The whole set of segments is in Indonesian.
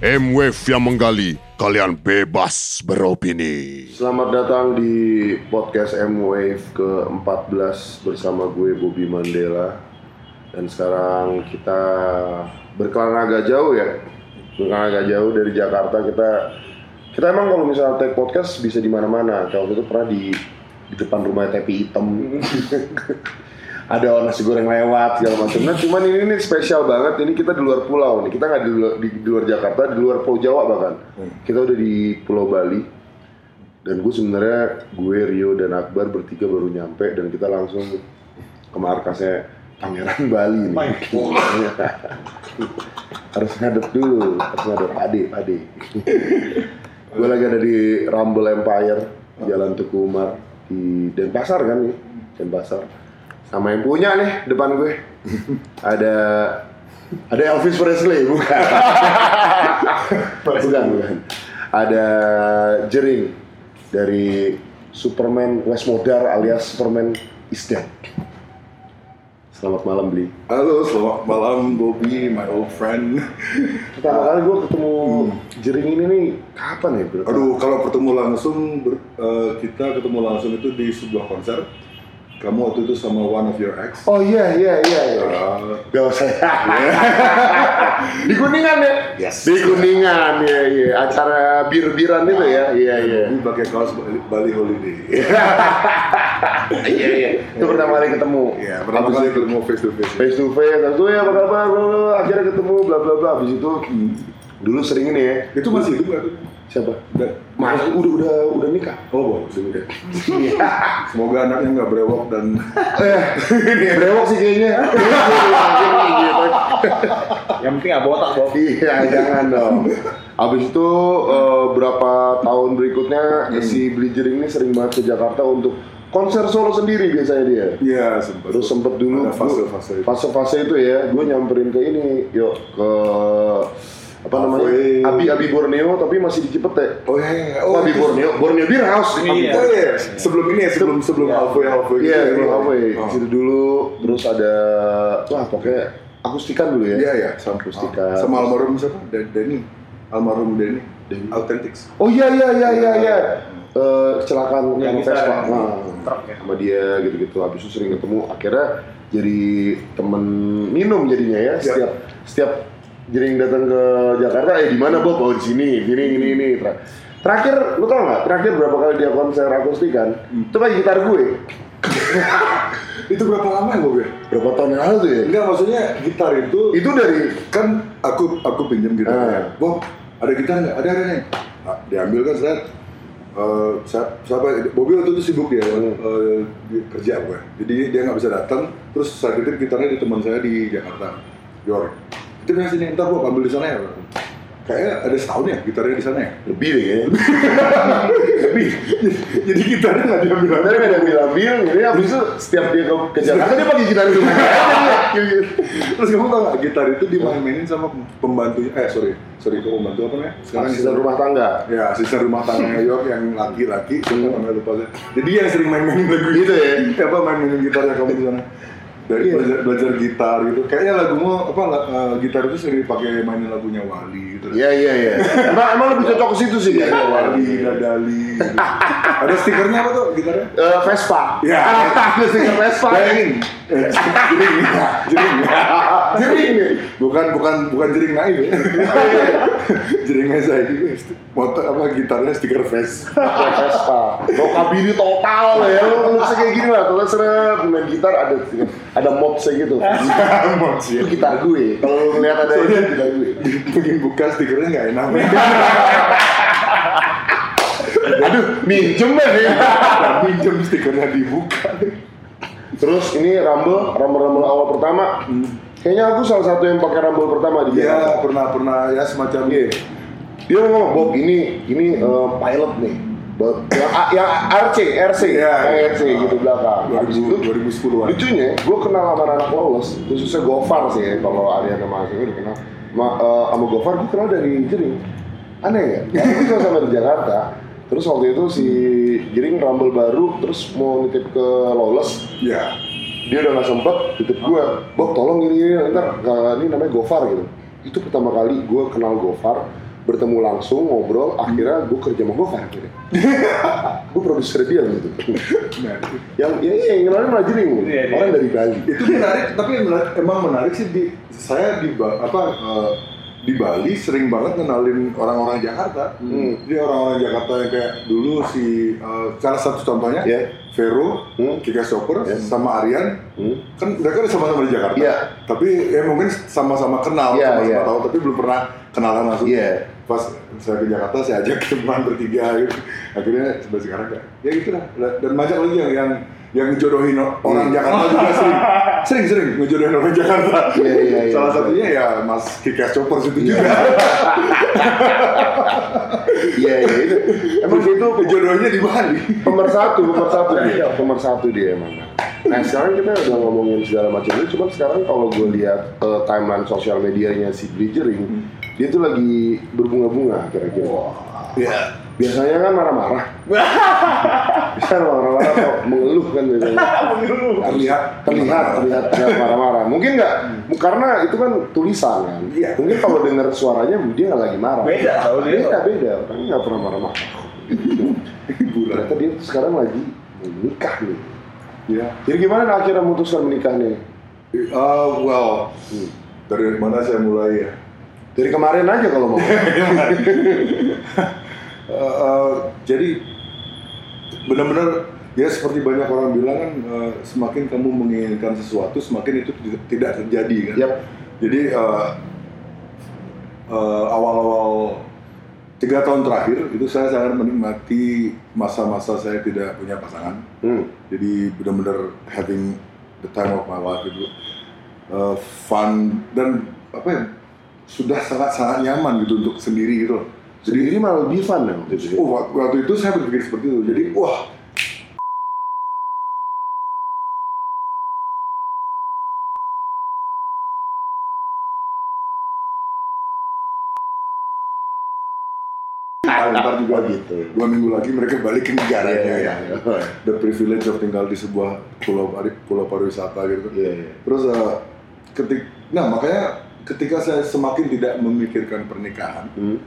M-Wave yang menggali, kalian bebas beropini. Selamat datang di podcast M-Wave ke-14 bersama gue Bobby Mandela. Dan sekarang kita berkelana agak jauh ya. Berkelana agak jauh dari Jakarta. Kita Kita emang kalau misalnya take podcast bisa di mana-mana. Kalau itu pernah di, di depan rumah Tepi Hitam ada nasi goreng lewat segala macam. Nah cuman ini nih spesial banget. Ini kita di luar pulau nih. Kita nggak di, luar- di, di luar Jakarta, di luar Pulau Jawa bahkan. Kita udah di Pulau Bali. Dan gue sebenarnya gue Rio dan Akbar bertiga baru nyampe dan kita langsung ke markasnya Pangeran Bali nih. harus ngadep dulu, harus ngadep Pade, Pade. gue lagi ada di Rumble Empire, Jalan Tuku Umar di Denpasar kan nih, Denpasar. Sama yang punya nih depan gue. ada ada Elvis Presley bukan? bukan bukan. Ada Jering dari Superman West Modar alias Superman is dead. Selamat malam Bli. Halo, selamat malam Bobby, my old friend. Pertama kali gue ketemu Jering ini nih kapan ya bro? Aduh, kalau ketemu langsung, ber- eh, kita ketemu langsung itu di sebuah konser. Kamu waktu itu sama one of your ex. Oh iya iya iya. iya. Gak usah. di Kuningan ya? Yes. Di Kuningan ya iya. Acara bir-biran itu ya. Iya iya. Bobby pakai kaos Bali, Holiday. Iya iya. Itu pertama kali ketemu. Iya, pertama kali ketemu face to face. face to face. Itu ya apa kabar? Akhirnya ketemu bla bla bla. Habis itu dulu sering ini ya. Itu masih hidup tuh? Siapa? Udah- Mas udah udah udah nikah. Oh, bagus. udah. Semoga anaknya nggak brewok dan Eh, brewok sih kayaknya. Gitu. Yang penting nggak botak, Bob. Iya, jangan dong. Habis itu eh, berapa tahun berikutnya si Blizzering ini sering banget ke Jakarta untuk konser solo sendiri biasanya dia. Iya, sempat. Terus sempet dulu fase-fase itu. fase-fase itu ya, gue nyamperin ke ini, yuk ke apa namanya Halfway. Abi Abi Borneo tapi masih di Cipete. Oh iya, iya. Oh, Oh, Abi Borneo, Borneo Beer House. Iya. Oh iya, sebelum ini ya, sebelum sebelum halfway halfway. Iya, gitu di ya. Halfway. Oh. Di situ dulu, terus ada, wah pokoknya akustikan dulu ya. Iya ya, akustikan. Sama almarhum siapa? Dan- Denny. Almarhum Denny. Authentics. Oh iya iya iya iya iya. Eh, kecelakaan yang Vespa. ya. Nah, ya. sama dia gitu-gitu. Habis itu sering ketemu. Akhirnya jadi temen minum jadinya ya. Setiap setiap jering datang ke Jakarta, eh di mana Bob? Oh di sini, gini gini ini. Ter- Terakhir, lu tau nggak? Terakhir berapa kali dia konser akustikan? Itu pakai gitar gue. Itu berapa lama ya, Bob ya? Berapa tahun yang lalu tuh ya? Enggak, maksudnya gitar itu Itu dari kan aku aku pinjam gitarnya. Ah. Bob, ada gitar nggak? Ada ada nih. Nah, diambil kan saya eh, siapa, Bobby waktu itu sibuk dia Hmm. di- kerja gue jadi dia nggak bisa datang terus saya titip gitarnya di teman saya di Jakarta Yor kan sini ntar Bob ambil di sana ya kayaknya ada setahun ya gitarnya di sana ya lebih deh kayaknya. lebih jadi gitarnya nggak diambil Bener nggak ada ambil-ambil, jadi abis itu setiap dia ke, ke Jakarta dia pakai gitar itu. Terus kamu tau gak, gitar itu dimain-mainin sama pembantunya, eh sorry, sorry kok pembantu apa namanya? Asisten rumah tangga. Ya, asisten rumah tangga York yang laki-laki, namanya lupa. Jadi yang sering main-mainin lagu Gitu ya? Apa main-mainin gitarnya kamu di sana? Dari Iya. belajar, belajar gitar gitu. Kayaknya lagumu apa eh, gitar itu sering dipakai mainin lagunya Wali gitu. Iya iya iya. Emang emang lebih cocok ke situ sih kayaknya. Wali, Dadali. Gitu. Ada stikernya apa tuh gitarnya? Eh, Vespa. Ya. Ada stiker Vespa. Bayangin. Eh, Jering, jering. Bukan bukan bukan jering naik ya. Jeringnya saya ini motor apa gitarnya stiker face. Vespa. Rockabilly total ya. Lu lu kayak gini lah. Kalau seret main gitar ada ada mobsnya gitu. Mods ya. Itu gitar gue. Kalau ngeliat ada itu gitar gue. Bikin buka stikernya nggak enak. Aduh, minjem deh. Pinjam stikernya dibuka. Terus ini Rumble, Rumble Rumble awal pertama. Kayaknya aku salah satu yang pakai Rumble pertama di Jakarta. Ya pernah pernah ya semacam Iya. Dia ngomong, Bob ini ini eh, pilot nih. Bob, yang, yang RC, RC, Iya, yang iya. RC gitu belakang. Habis itu 2010-an. lucunya, gue kenal sama anak lolos, khususnya Gofar sih ya, kalau Ariana masih udah kenal. Ma, eh, sama Gofar gue kenal dari Jering. Aneh ya, karena gue sama di Jakarta. Terus waktu itu si Jering Rumble baru, terus mau nitip ke Lolos, Ya. Dia udah nggak sempet titip gue Bob tolong ini, ini ntar uh, ini namanya Gofar gitu. Itu pertama kali gue kenal Gofar bertemu langsung ngobrol akhirnya gue kerja sama Gofar akhirnya. Gue produser dia gitu yang ya iya yang kenalin jadi Iya, iya. orang dari Bali. Itu menarik tapi menarik, emang menarik sih di saya di apa eh, di Bali sering banget kenalin orang-orang Jakarta Hmm. jadi orang-orang Jakarta yang kayak dulu si eh, salah satu contohnya Ya. Vero, Hmm. Kika Chopper, Ya. sama Aryan Hmm. kan mereka udah sama-sama di Jakarta Iya. tapi ya mungkin sama-sama kenal Iya, sama-sama iya. tahu tapi belum pernah kenalan langsung Iya. pas saya ke Jakarta saya ajak ketemuan bertiga gitu akhirnya sampai sekarang kayak ya gitu lah dan banyak lagi yang yang yang jodohin orang Iya. Jakarta juga sering. Sering sering ngejodohin orang Jakarta. Iya, iya, iya. salah satunya ya Mas Kika Chopper itu juga. Iya iya itu. Emang dia tuh jodohnya di Bali. Pemersatu pemersatu. Dia pemersatu dia emang. Nah sekarang kita udah ngomongin segala macam. Itu cuman sekarang kalau gue lihat eh, timeline sosial medianya si Bridgering dia tuh lagi berbunga-bunga kira-kira. Ya biasanya kan marah-marah. Biasanya marah-marah atau mengeluh kan biasanya. Terlihat terlihat terlihat terlihat marah-marah. Mungkin nggak karena itu kan tulisan kan. Iya. mungkin kalau dengar suaranya dia nggak lagi marah. Beda, tahu dia. beda. Beda. Orangnya nggak pernah marah-marah. Ternyata dia sekarang lagi menikah nih. Ya. Jadi gimana akhirnya memutuskan menikah nih? Uh, well dari mana saya mulai ya? Dari kemarin aja kalau mau Uh, uh, jadi benar-benar ya seperti banyak orang bilang kan uh, semakin kamu menginginkan sesuatu semakin itu tidak- terjadi kan. Yap. Jadi uh, uh, awal-awal tiga tahun terakhir itu saya sangat menikmati masa-masa saya tidak punya pasangan. hmm. Jadi benar-benar having the time of my life itu uh, fun dan apa ya sudah sangat-sangat nyaman gitu untuk sendiri gitu. Jadi ini malah lebih fun ya waktu itu Oh, wak- waktu itu saya berpikir seperti itu. Jadi, wah, ntar juga gitu. dua minggu lagi mereka balik ke negaranya Iya, ya. iya, iya. The privilege of tinggal di sebuah pulau pulau pariwisata gitu. Iya, iya. Terus eh, ketik, nah makanya ketika saya semakin tidak memikirkan pernikahan, Hmm.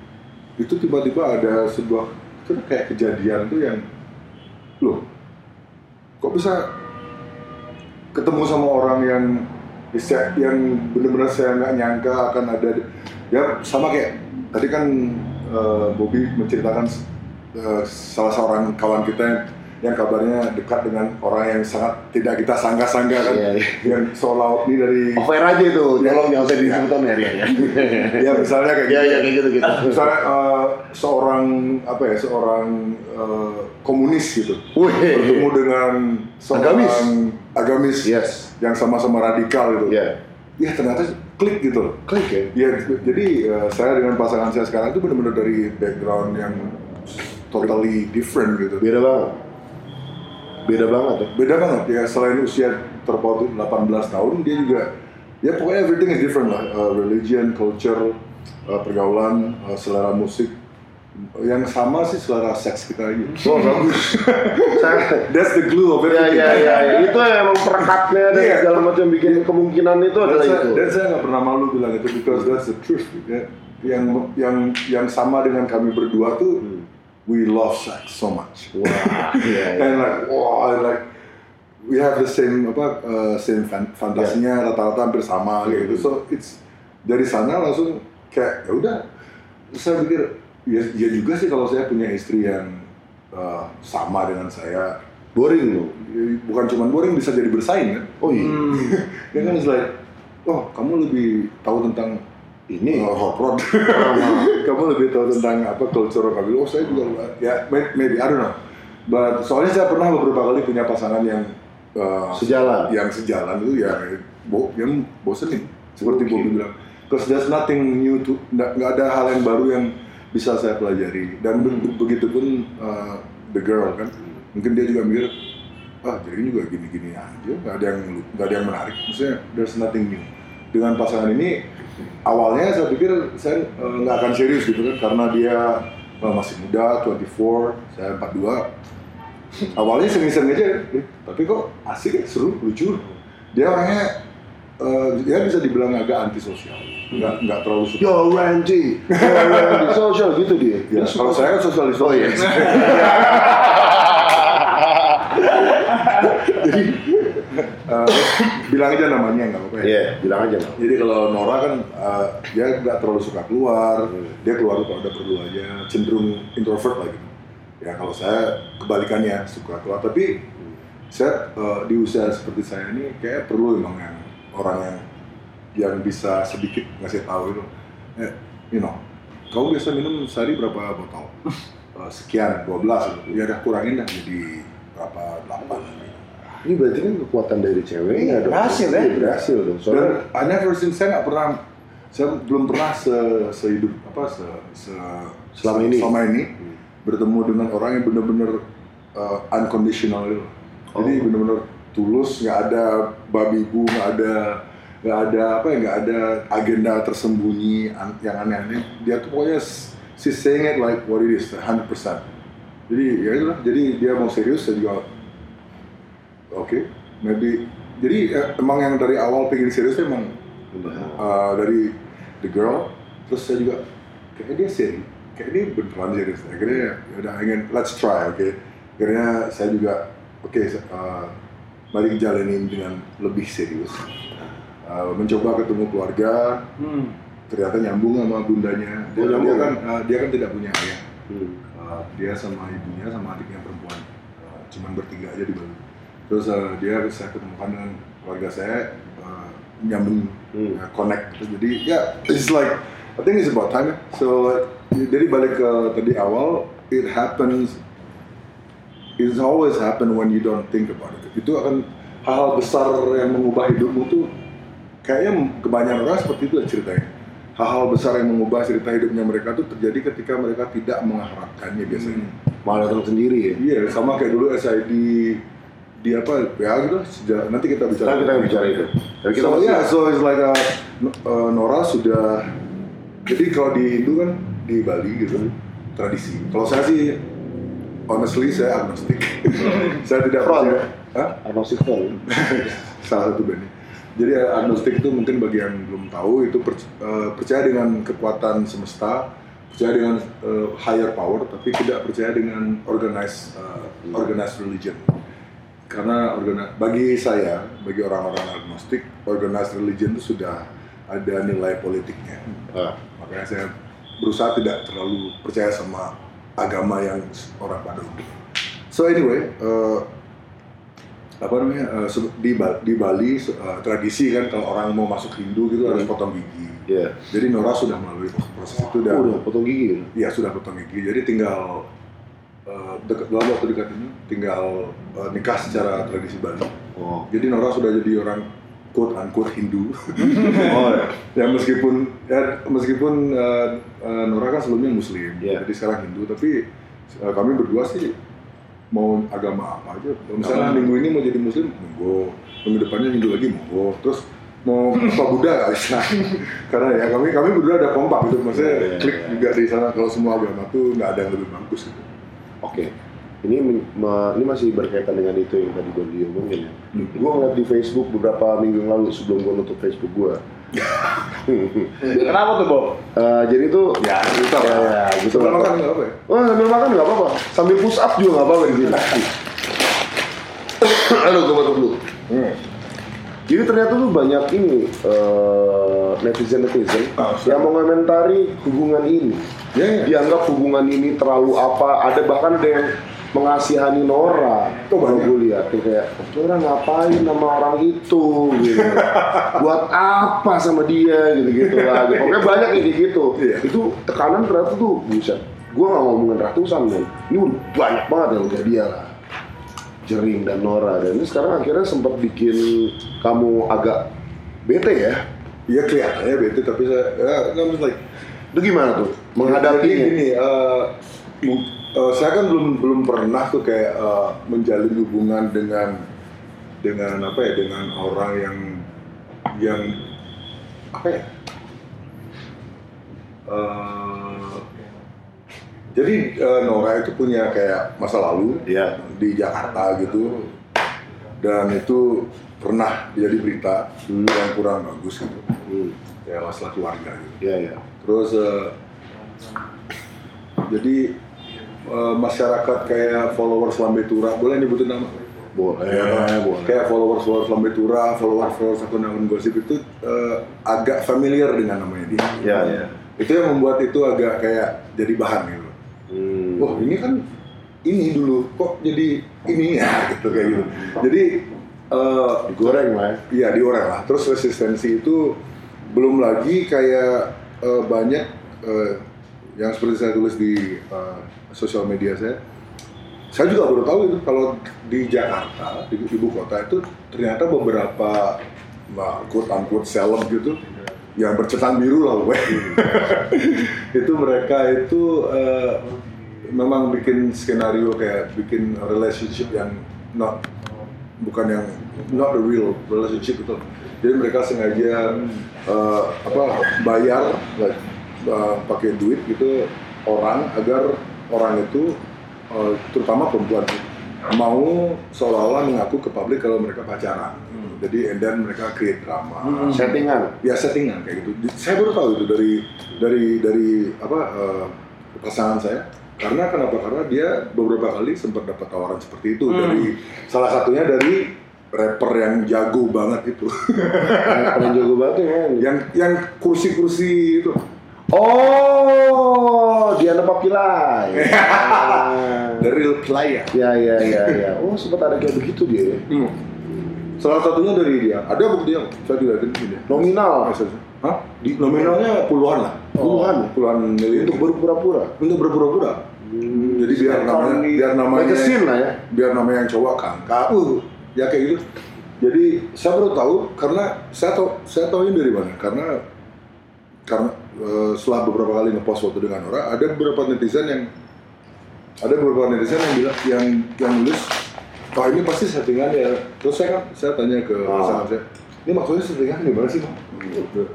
Itu tiba-tiba ada sebuah itu kayak kejadian tuh yang loh kok bisa ketemu sama orang yang yang benar-benar saya nggak nyangka akan ada ya sama kayak tadi kan eh, Bobby menceritakan eh, salah seorang kawan kita yang, yang kabarnya dekat dengan orang yang sangat tidak kita sangka-sangka kan Iya, iya. yang seolah ini dari Over aja itu, tolong jangan usah disebutkan ya, ya. ya misalnya kayak Iya, gitu. iya, kayak gitu, gitu. misalnya eh, seorang apa ya seorang eh, komunis gitu Wih. bertemu dengan seorang Agamis. agamis Yes. yang sama-sama radikal gitu Iya. ya ternyata klik gitu Klik ya. ya jadi eh, saya dengan pasangan saya sekarang itu benar-benar dari background yang totally different gitu Beda banget. Beda banget ya. beda banget ya selain usia terpaut 18 tahun dia juga ya pokoknya everything is different lah Uh, religion culture uh, pergaulan uh, selera musik yang sama sih selera seks kita aja Oh bagus. That's the glue of Ya everything ya ya, ya. itu emang perekatnya dan Iya. segala macam bikin kemungkinan itu dan adalah saya, itu. dan saya nggak pernah malu bilang itu because that's the truth ya. yang yang yang sama dengan kami berdua tuh Hmm. We love sex so much. Wah, iya, iya. and like wow like we have the same apa uh, same fan- fantasinya rata-rata hampir sama gitu. So it's dari sana langsung kayak ya udah. Saya pikir ya, ya juga sih kalau saya punya istri yang uh, sama dengan saya. Boring loh. Ya, bukan cuma boring bisa jadi bersaing kan? Oh iya. ya kan it's like oh kamu lebih tahu tentang Ini. uh, hot rod kamu lebih tahu tentang apa culture kami oh saya juga ya may- maybe I don't know. But soalnya saya pernah beberapa kali punya pasangan yang uh, Sejalan. yang sejalan itu ya bo yang bosenin. Seperti Oke. Bobby bilang. Because there's nothing new to nggak ada hal yang baru yang bisa saya pelajari. Dan be- Hmm. begitupun uh, the girl kan mungkin dia juga mikir ah jadi juga gini-gini aja nggak ada yang nggak ada yang menarik. Maksudnya there's nothing new. Dengan pasangan ini awalnya saya pikir saya eh, nggak akan serius gitu kan karena dia eh, masih muda 24 saya 42 awalnya sering-sering aja eh, tapi kok asik ya seru lucu dia orangnya eh, ya bisa dibilang agak antisosial, nggak nggak terlalu suka. Yo Randy, yo Randy, social gitu dia. Ya, Dia kalau saya sosialis. Oh iya. Jadi bilang aja namanya nggak apa-apa ya. Iya, bilang aja. Bang. Jadi kalau Nora kan eh, dia nggak terlalu suka keluar, dia keluar kalau ada perlu aja, cenderung introvert lah gitu. Ya kalau saya kebalikannya suka keluar, tapi saya eh, di usia seperti saya ini kayak perlu emang yang orang yang yang bisa sedikit ngasih tahu itu, eh, you know, kamu biasa minum sehari berapa botol? Eh, sekian, 12 gitu. Ya udah kurangin dah jadi berapa, 8 gitu. Ini berarti kan kekuatan dari ceweknya Iya, dong. berhasil, ya. Iya, berhasil dong. Dan Soalnya I never seen saya nggak pernah saya belum pernah se sehidup apa se, se- Selama ini? selama ini bertemu dengan orang yang benar-benar uh, unconditional itu. Jadi Oh. benar-benar tulus, nggak ada babi bu, nggak ada nggak ada apa ya nggak ada agenda tersembunyi an- yang aneh-aneh. Dia tuh pokoknya she's saying it like what it is, 100%. Jadi ya itulah, jadi dia mau serius saya juga oke, maybe. Jadi eh, emang yang dari awal pengen serius tuh emang uh, dari the girl. Terus saya juga kayaknya dia serius kayak dia beneran serius. Akhirnya ya udah ingin let's try oke. Akhirnya saya juga oke uh, mari jalanin dengan lebih serius. Uh, mencoba ketemu keluarga. Hmm. ternyata nyambung sama bundanya. Dia, Oh, dia kan uh, dia kan tidak punya ayah. Hmm. Uh, dia sama ibunya sama adiknya perempuan. Uh, cuman bertiga aja di Bali terus uh, dia saya ketemukan dengan keluarga saya uh, nyambung Hmm. uh, connect gitu. jadi ya it's like I think it's about time ya. so jadi balik ke tadi awal it happens it's always happen when you don't think about it itu akan hal-hal besar yang mengubah hidupmu tuh kayaknya kebanyakan orang seperti itu ceritanya hal-hal besar yang mengubah cerita hidupnya mereka tuh terjadi ketika mereka tidak mengharapkannya biasanya Malah datang sendiri ya. iya sama kayak dulu SID di apa ya gitu sejak nanti kita bicara Ntar kita bicara itu. Tapi kita so yeah, so it's like uh, N- uh, Nora sudah jadi kalau di Hindu kan di Bali gitu tradisi kalau saya sih honestly saya agnostik saya tidak Front. percaya Hah? Agnostik salah satu bandnya. Jadi uh, agnostik itu mungkin bagi yang belum tahu itu perc- uh, percaya dengan kekuatan semesta, percaya dengan uh, higher power, tapi tidak percaya dengan organized uh, organized religion. Karena organi- bagi saya, bagi orang-orang agnostik, organized religion itu sudah ada nilai politiknya. Ah. Makanya saya berusaha tidak terlalu percaya sama agama yang orang pada umumnya. So anyway, uh, apa namanya uh, di, Ba- di Bali uh, tradisi kan kalau orang mau masuk Hindu gitu harus potong gigi. Iya. Jadi Nora sudah melalui proses itu dan Oh, udah potong gigi. gitu? Iya sudah potong gigi. Jadi tinggal uh, dekat dalam waktu dekat ini tinggal uh, nikah secara tradisi Bali. Oh. Jadi Nora sudah jadi orang quote unquote Hindu. Oh ya. ya meskipun ya meskipun uh, uh, Nora kan sebelumnya Muslim, Iya. jadi sekarang Hindu. Tapi uh, kami berdua sih mau agama apa aja. Misalnya Apa? minggu ini mau jadi Muslim, monggo. Minggu depannya Hindu lagi, monggo. Terus mau apa Buddha nggak bisa. Karena ya kami kami berdua ada kompak gitu. Maksudnya Iya, iya, klik iya. juga di sana. Kalau semua agama tuh nggak ada yang lebih bagus gitu. Oke. Ini men- ma- ini masih berkaitan dengan itu yang tadi gue diomongin ya. Hmm. Gue ngeliat di Facebook beberapa minggu yang lalu sebelum gue nutup Facebook gue. Kenapa tuh, Bob? Eh, jadi tuh Ya, cerita ya, ya, gitu lah. makan nggak apa ya? Wah sambil makan nggak apa-apa. Sambil push up juga nggak apa-apa di sini. Aduh, gue batuk dulu. Hmm. Jadi ternyata tuh banyak ini netizen netizen Ah, yang mengomentari hubungan ini. Ya, ya. Dianggap hubungan ini terlalu apa? Ada bahkan ada yang mengasihani Nora. Kalau banyak. gue lihat tuh kayak Nora ngapain sama orang itu gitu. Buat apa sama dia gitu-gitu lah. Gitu. Pokoknya banyak kayak gitu. Iya. Itu tekanan ternyata tuh buset. Gue nggak ngomongin ratusan men. Ini udah banyak banget yang udah dia lah. Jering dan Nora dan ini sekarang akhirnya sempat bikin kamu agak bete ya. Iya kelihatannya bete tapi saya ya, I'm just like Itu gimana tuh Jadi menghadapinya? gini, eh, mu- eh, saya kan belum belum pernah tuh kayak eh, menjalin hubungan dengan dengan apa ya dengan orang yang yang apa ya? Eh, jadi eh, Nora itu punya kayak masa lalu Iya. di Jakarta gitu. dan itu pernah jadi berita yang kurang bagus gitu Hmm. ya masalah keluarga gitu Iya, iya. Terus eh, jadi eh, masyarakat kayak followers Lambe Tura boleh nyebutin nama Boleh, Ya, boleh. kayak followers followers Lambe Tura followers followers akun akun gosip itu eh, agak familiar dengan namanya dia Iya, iya. itu yang membuat itu agak kayak jadi bahan gitu Hmm. wah ini kan ini dulu kok jadi ini ya gitu kayak gitu jadi eh, Digoreng lah ya. Iya diorang lah. Terus resistensi itu belum lagi kayak eh, banyak eh, yang seperti saya tulis di eh, sosial media saya. Saya juga baru tahu itu kalau di Jakarta di ibu kota itu ternyata beberapa nah, quote unquote seleb gitu yang bercetan biru lah pokoknya. itu mereka itu eh, memang bikin skenario kayak bikin relationship yang not bukan yang not the real relationship itu. Jadi mereka sengaja eh, apa bayar like, eh, pakai duit gitu orang agar orang itu eh, terutama perempuan mau seolah-olah mengaku ke publik kalau mereka pacaran. Jadi and then mereka create drama. Settingan. Ya settingan kayak gitu. Saya baru tahu itu dari dari dari apa eh, pasangan saya. Karena kenapa? Karena dia beberapa kali sempat dapat tawaran seperti itu dari salah satunya dari rapper yang jago banget itu. Paling jago banget ya. yang yang kursi-kursi itu. Oh, Diana Papilai. Ah. Dari Real Playa. Ya, ya, ya, ya. Oh, sempat ada kayak begitu dia. ya? Hmm. Salah satunya dari dia. Ada bukti yang saya tidak ini. Nominal. Hah? Di nominalnya puluhan lah. Puluhan? Puluhan miliar. Untuk berpura-pura. untuk berpura-pura. Jadi biar namanya biar namanya Magazine lah ya. biar namanya yang cowok kan KU ya kayak gitu. Jadi saya baru tahu karena saya tahu saya tahu ini dari mana karena karena eh, setelah beberapa kali ngepost foto dengan orang ada beberapa netizen yang ada beberapa netizen yang bilang yang yang nulis oh ini pasti settingan ya terus saya kan saya tanya ke Ah. pasangan saya ini maksudnya settingan gimana sih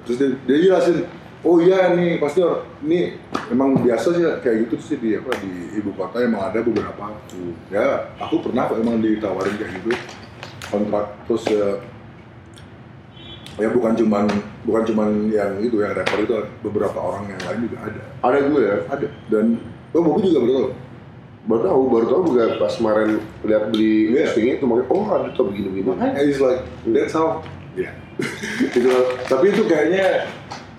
terus dia, dia jelasin oh iya nih pasti or- ini emang biasa sih kayak gitu sih di apa di ibu kota emang ada beberapa. Ya aku pernah kok emang ditawarin kayak gitu. Kontrak terus ya ya bukan cuman bukan cuman yang itu yang rapper itu beberapa orang yang lain juga ada. Ada gue ya. ada. Dan oh Bobby juga betul Baru tahu, baru tahu juga pas kemarin lihat beli Iya. posting itu makanya oh ada tuh begini-begini. makanya. It's like that's how. Ya gitu tapi itu kayaknya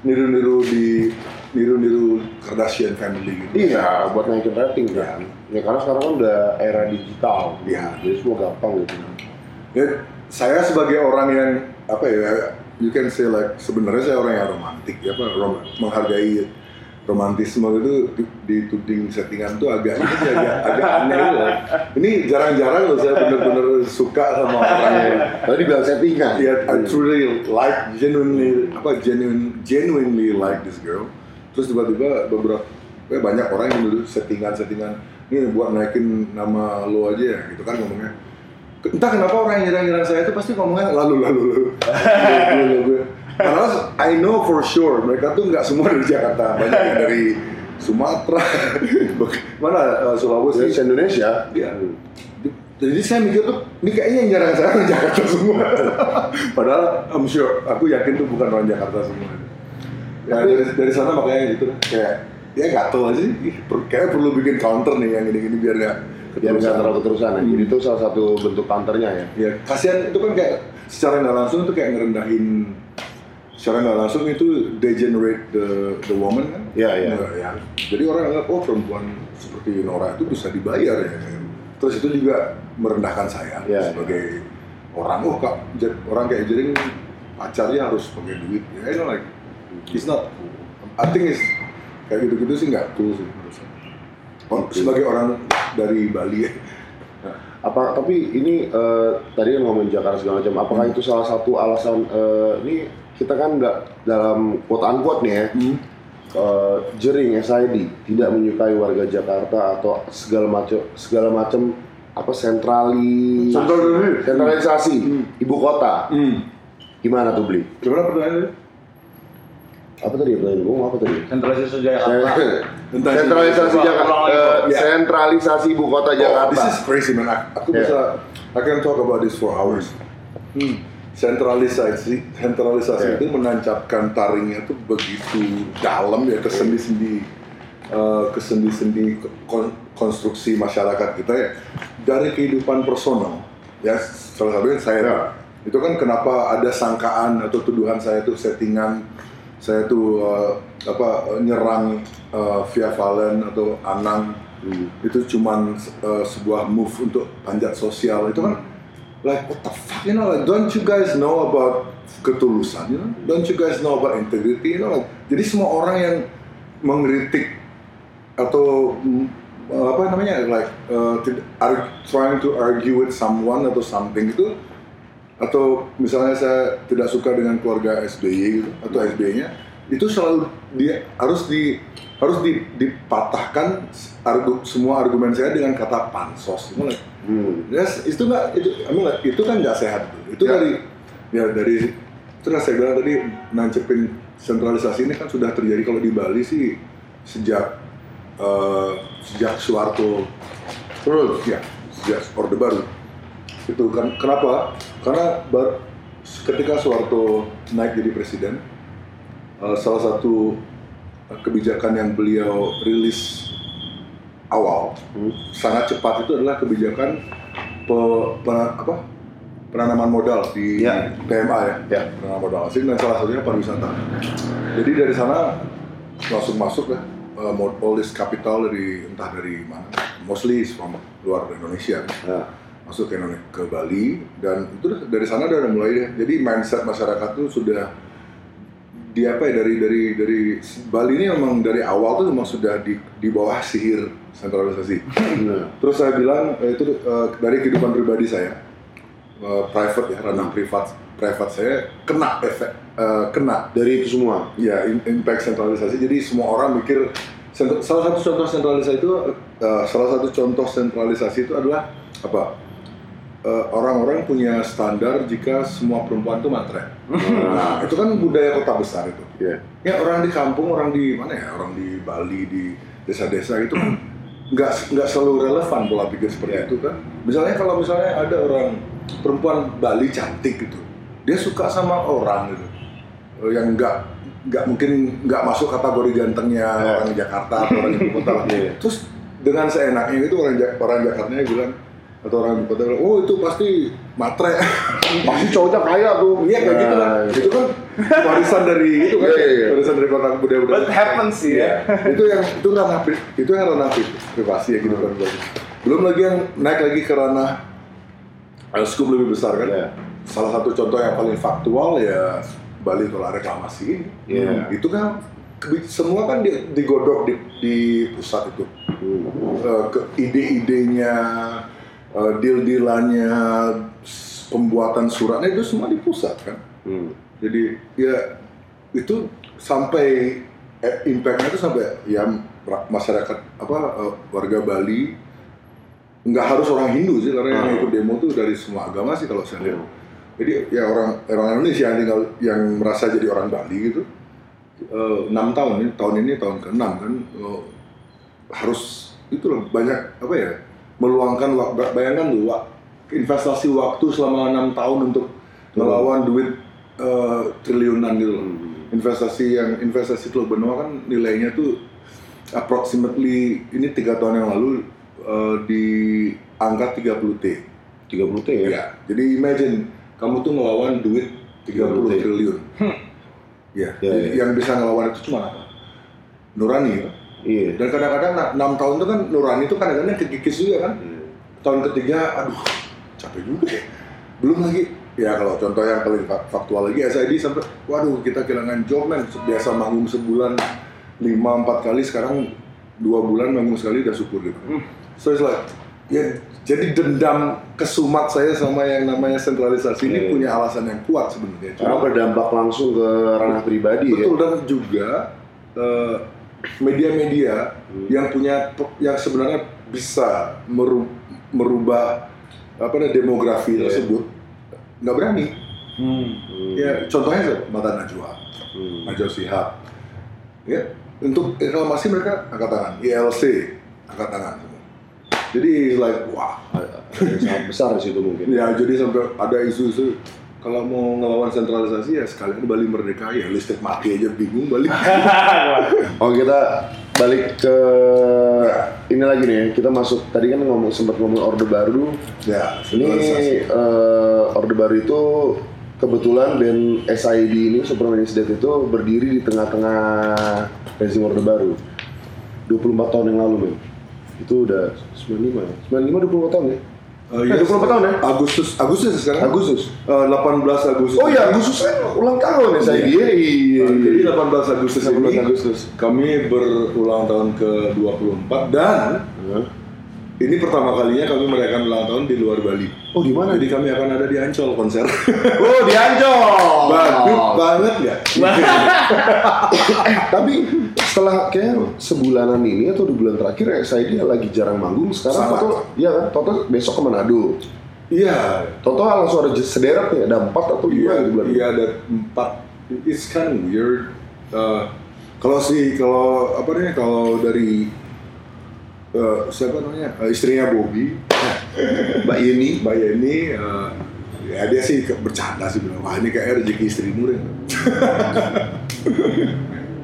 niru-niru di niru-niru Kardashian family gitu Iya, buat naikin rating kan. Ya karena sekarang kan udah era digital. Iya. Jadi semua gampang gitu. ya saya sebagai orang yang apa ya you can say like sebenarnya saya orang yang romantik ya apa rom- menghargai romantisme itu di- dituding settingan tuh agak ini sih agak agak aneh loh. Ini jarang-jarang loh saya bener-bener suka sama orang yang Tadi bilang settingan. ya I truly like genuinely apa genuine genuinely like this girl. Terus tiba-tiba beberapa eh, banyak orang yang dulu settingan-settingan ini buat naikin nama lo aja ya gitu kan ngomongnya. Entah kenapa orang yang nyerang-nyerang saya itu pasti ngomongnya lalu lalu lalu. Lalu, lalu. Padahal I know for sure mereka tuh nggak semua dari Jakarta, banyak yang dari Sumatera, mana eh, Sulawesi, Dari Indonesia. Iya. Jadi saya mikir tuh, ini kayaknya yang nyerang saya orang Jakarta semua. Padahal I'm sure, aku yakin tuh bukan orang Jakarta semua. Ya dari, dari sana makanya gitu kayak ya nggak tahu aja sih. Kayaknya perlu bikin counter nih yang ini-ini biar nggak Biar nggak terlalu keterusan ya. Jadi itu salah satu bentuk counternya ya. Ya kasihan itu kan kayak secara nggak langsung itu kayak ngerendahin secara nggak langsung itu degenerate the the woman kan? Iya, iya. Nggak, ya. Jadi orang anggap oh perempuan seperti Nora itu bisa dibayar ya. Terus itu juga merendahkan saya Iya, sebagai orang oh kak orang kayak jering pacarnya harus pakai duit ya know, like it's not I think it's kayak gitu-gitu sih nggak cool sih menurut saya. Oh, sebagai orang dari Bali ya. Apa tapi ini eh, tadi kan ngomongin Jakarta segala macam. Apakah itu salah satu alasan eh, ini kita kan nggak dalam quote unquote nih ya. eh, jering SID tidak menyukai warga Jakarta atau segala macam segala macam apa sentrali Sentralisasi. sentralisasi ibu kota Hmm. gimana tuh beli Gimana pertanyaannya? apa tadi pertanyaan gue apa tadi Sentralisasi Jakarta. Sentralisasi Jakarta, eh. Ya. sentralisasi ibu kota Oh, Jakarta. this is crazy man. Aku Yeah. bisa, I can talk about this for hours. Hmm. Sentralisasi, sentralisasi Yeah. itu menancapkan taringnya tuh begitu dalam ya ke sendi-sendi, eh, ke sendi-sendi kon- konstruksi masyarakat kita ya. Dari kehidupan personal, ya salah satunya saya. Ya. Itu kan kenapa ada sangkaan atau tuduhan saya tuh settingan, saya tuh eh, apa nyerang eh, Via Valen atau Anang Hmm. itu cuman uh, sebuah move untuk panjat sosial itu kan like what the fuck? You know like don't you guys know about ketulusan? You know don't you guys know about integrity? You know like jadi semua orang yang mengkritik atau mm, apa namanya like uh, tid- ar- trying to argue with someone atau something itu atau misalnya saya tidak suka dengan keluarga SBY gitu atau SBY-nya itu selalu dia harus di harus di- dipatahkan argu, semua argumen saya dengan kata pansos. Itu Hmm. yes, itu nggak itu I mean, like, itu kan nggak sehat itu. Ya. dari ya dari kan saya bilang tadi nancepin sentralisasi ini kan sudah terjadi kalau di Bali sih sejak eh, sejak Soeharto Terus. ya sejak Orde Baru itu kan kenapa karena bar- ketika Soeharto naik jadi presiden eh, salah satu kebijakan yang beliau rilis awal Hmm. sangat cepat itu adalah kebijakan pe- pe- apa penanaman modal di Ya. PMA ya, Ya. penanaman modal asing dan salah satunya pariwisata. Jadi dari sana langsung masuk ya uh, all this capital dari entah dari mana, mostly from luar Indonesia Ya. masuk ke Indonesia ke Bali dan itu dari sana udah mulai deh. Jadi mindset masyarakat tuh sudah di apa ya dari dari dari Bali ini memang dari awal tuh memang sudah di di bawah sihir sentralisasi. Nah. Terus saya bilang eh, itu eh, dari kehidupan pribadi saya, eh, private ya ranah privat private saya kena efek eh, kena Dari itu semua. ya im- impact sentralisasi. Jadi semua orang mikir salah satu contoh sentralisasi itu eh, salah satu contoh sentralisasi itu adalah apa? Eh, orang-orang punya standar jika semua perempuan itu matre. Nah, itu kan budaya kota besar itu. Ya. Ya orang di kampung, orang di mana ya, orang di Bali, di desa-desa itu kan nggak nggak selalu relevan pola pikir seperti itu kan. Misalnya kalau misalnya ada orang perempuan Bali cantik gitu, dia suka sama orang gitu, eh, yang nggak nggak mungkin nggak masuk kategori gantengnya Ya. orang Jakarta atau orang ibu kota. Iya. Terus dengan seenaknya itu orang orang Jakarta bilang atau orang ibu kota bilang, oh itu pasti matre. Pasti cowoknya kaya tuh. Iya kayak gitu kan. Nah, Itu kan warisan dari itu kan. Iya, iya, iya. Warisan dari kota budaya-budaya. What happens sih ya? itu yang itu ranah itu yang ranah pri- privasi ya gitu kan. Belum lagi yang naik lagi ke ranah uh, scoop lebih besar kan. Iya. Salah satu contoh yang paling faktual ya Bali tolak reklamasi ini. Iya. Itu kan semua kan di- digodok di, di pusat itu. Hmm. Eh, ke ide-idenya, eh, deal-dealannya, pembuatan suratnya itu semua di pusat kan. Hmm. Jadi ya itu sampai eh, impactnya itu sampai ya ra- masyarakat apa eh, warga Bali nggak harus orang Hindu sih karena yang Hmm. ikut demo tuh dari semua agama sih kalau saya lihat. Jadi ya orang orang Indonesia yang tinggal yang merasa jadi orang Bali gitu eh, enam tahun ini tahun ini tahun ke enam kan eh, harus itu loh banyak apa ya meluangkan waktu bayangkan tuh wak- investasi waktu selama enam tahun untuk melawan duit eh, triliunan gitu loh investasi yang investasi Teluk Benua kan nilainya tuh approximately ini tiga tahun yang lalu eh, di angka 30 t 30 T ya. Ya, jadi imagine kamu tuh ngelawan duit 30 30 triliun. Ya, Ya, jadi ya. yang bisa ngelawan itu cuma apa? Nurani ya. Iya. Dan kadang-kadang na- enam tahun itu kan Nurani itu kadang-kadang kekikis juga kan. Iya. Tahun ketiga, aduh capek juga ya. Belum lagi, ya kalau contoh yang paling fa- faktual lagi SID sampai, waduh kita kehilangan job man. Biasa manggung sebulan lima empat kali, sekarang dua bulan manggung sekali udah syukur gitu. So it's like, ya jadi dendam kesumat saya sama yang namanya sentralisasi ini Iya. punya alasan yang kuat sebenarnya. Karena berdampak langsung ke ranah pribadi Betul ya. dan juga eh, media-media yang punya yang sebenarnya bisa meru- merubah apa namanya demografi Iya. tersebut nggak berani. Hmm. Ya contohnya siapa? Mata Najwa, Hmm. Najwa Shihab. Ya untuk reklamasi mereka angkat tangan, ILC angkat tangan semua. Jadi like wah, sangat besar di situ mungkin. ya jadi sampai ada isu-isu kalau mau ngelawan sentralisasi ya sekalian Bali merdeka ya listrik mati aja bingung Bali. Oh kita balik ke ini lagi nih. Kita masuk tadi kan ngomong sempat ngomong orde baru. ya, Ini eh, orde baru itu kebetulan dan SID ini Superman Dead itu berdiri di tengah-tengah rezim orde baru. 24 tahun yang lalu men. Itu udah 95 ya. 95 24 tahun ya. Eh, Eh, 24 tahun ya? Agustus Agustus ya sekarang? Agustus. Eh, 18 Agustus. Oh iya, Agustus kan ulang tahun ya SID. Iya, iya. Nah, jadi iya. 18 Agustus 18 ini Agustus. kami berulang tahun ke 24 dan Hah? Ini pertama kalinya kami merayakan ulang tahun di luar Bali. Oh di mana? Jadi kami akan ada di Ancol konser. Oh di Ancol. Bagus banget nggak? Tapi setelah kayak sebulanan ini atau dua bulan terakhir SID lagi jarang manggung sekarang. Toto iya kan Toto besok ke Manado Iya. Toto langsung ada sederet nih ada empat atau Iya, lima di bulan iya ada empat. It's kind of weird. Uh, kalau si kalau apa nih kalau dari uh, siapa namanya Uh, istrinya Bobby, Mbak Yeni Mbak Yeni, uh, ya dia sih bercanda sih bilang wah ini kayak rezeki istri Nurin.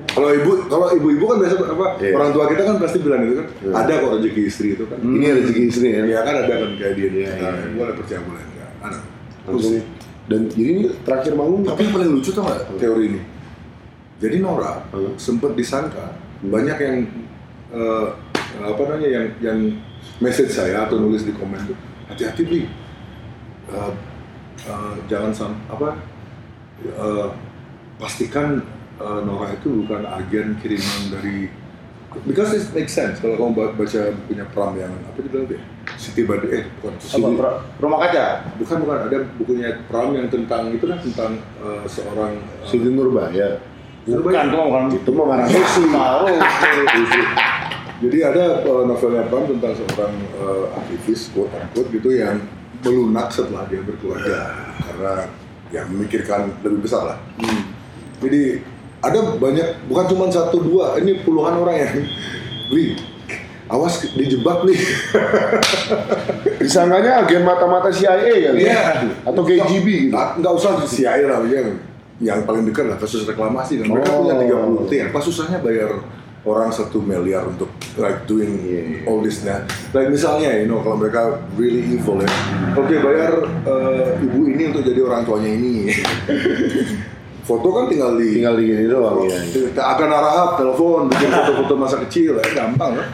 kalau ibu kalau ibu-ibu kan biasa apa Iya. orang tua kita kan pasti bilang gitu kan Iya. ada kok rezeki istri itu kan. ini rezeki istri ya Ya kan ada kan kayak dia dia. Iya, iya. Boleh percaya boleh enggak. Ada. langsung dan jadi ini terakhir manggung Tapi yang paling lucu tau nggak teori ini? Jadi Nora Hmm. sempat disangka banyak yang eh, apa namanya yang yang message saya atau nulis di komen tuh hati-hati bi Eh, eh, jangan sam apa eh, pastikan eh, Nora itu bukan agen kiriman dari because it makes sense kalau kamu ba- baca bukunya Pram yang apa dibilang dia Siti Badi eh bukan Apa? Siti- Ru- Rumah kaca. bukan bukan ada bukunya Pram yang tentang itu kan tentang eh, seorang eh, Siti Nurbaya Bukan, itu bukan. itu mah marah susi Mau. Jadi ada uh, novelnya Pram tentang seorang uh, aktivis quote unquote gitu yang melunak setelah dia berkeluarga karena ya memikirkan lebih besar lah. Jadi ada banyak bukan cuma satu dua ini puluhan orang yang Wih, awas dijebak nih. disangkanya agen mata-mata CIA kan Iya. atau KGB gitu Nggak, nggak usah di CIA lah yang yang paling dekat lah kasus reklamasi kan. Mereka Oh. punya 30 T. Apa susahnya bayar orang satu miliar untuk like doing Iya, iya. all this nah. Like misalnya, you know, kalau mereka really evil ya. Oke, bayar eh, ibu ini untuk jadi orang tuanya ini. Foto kan tinggal di tinggal di gini doang ya akan arahap telepon bikin foto-foto masa kecil ya gampang lah.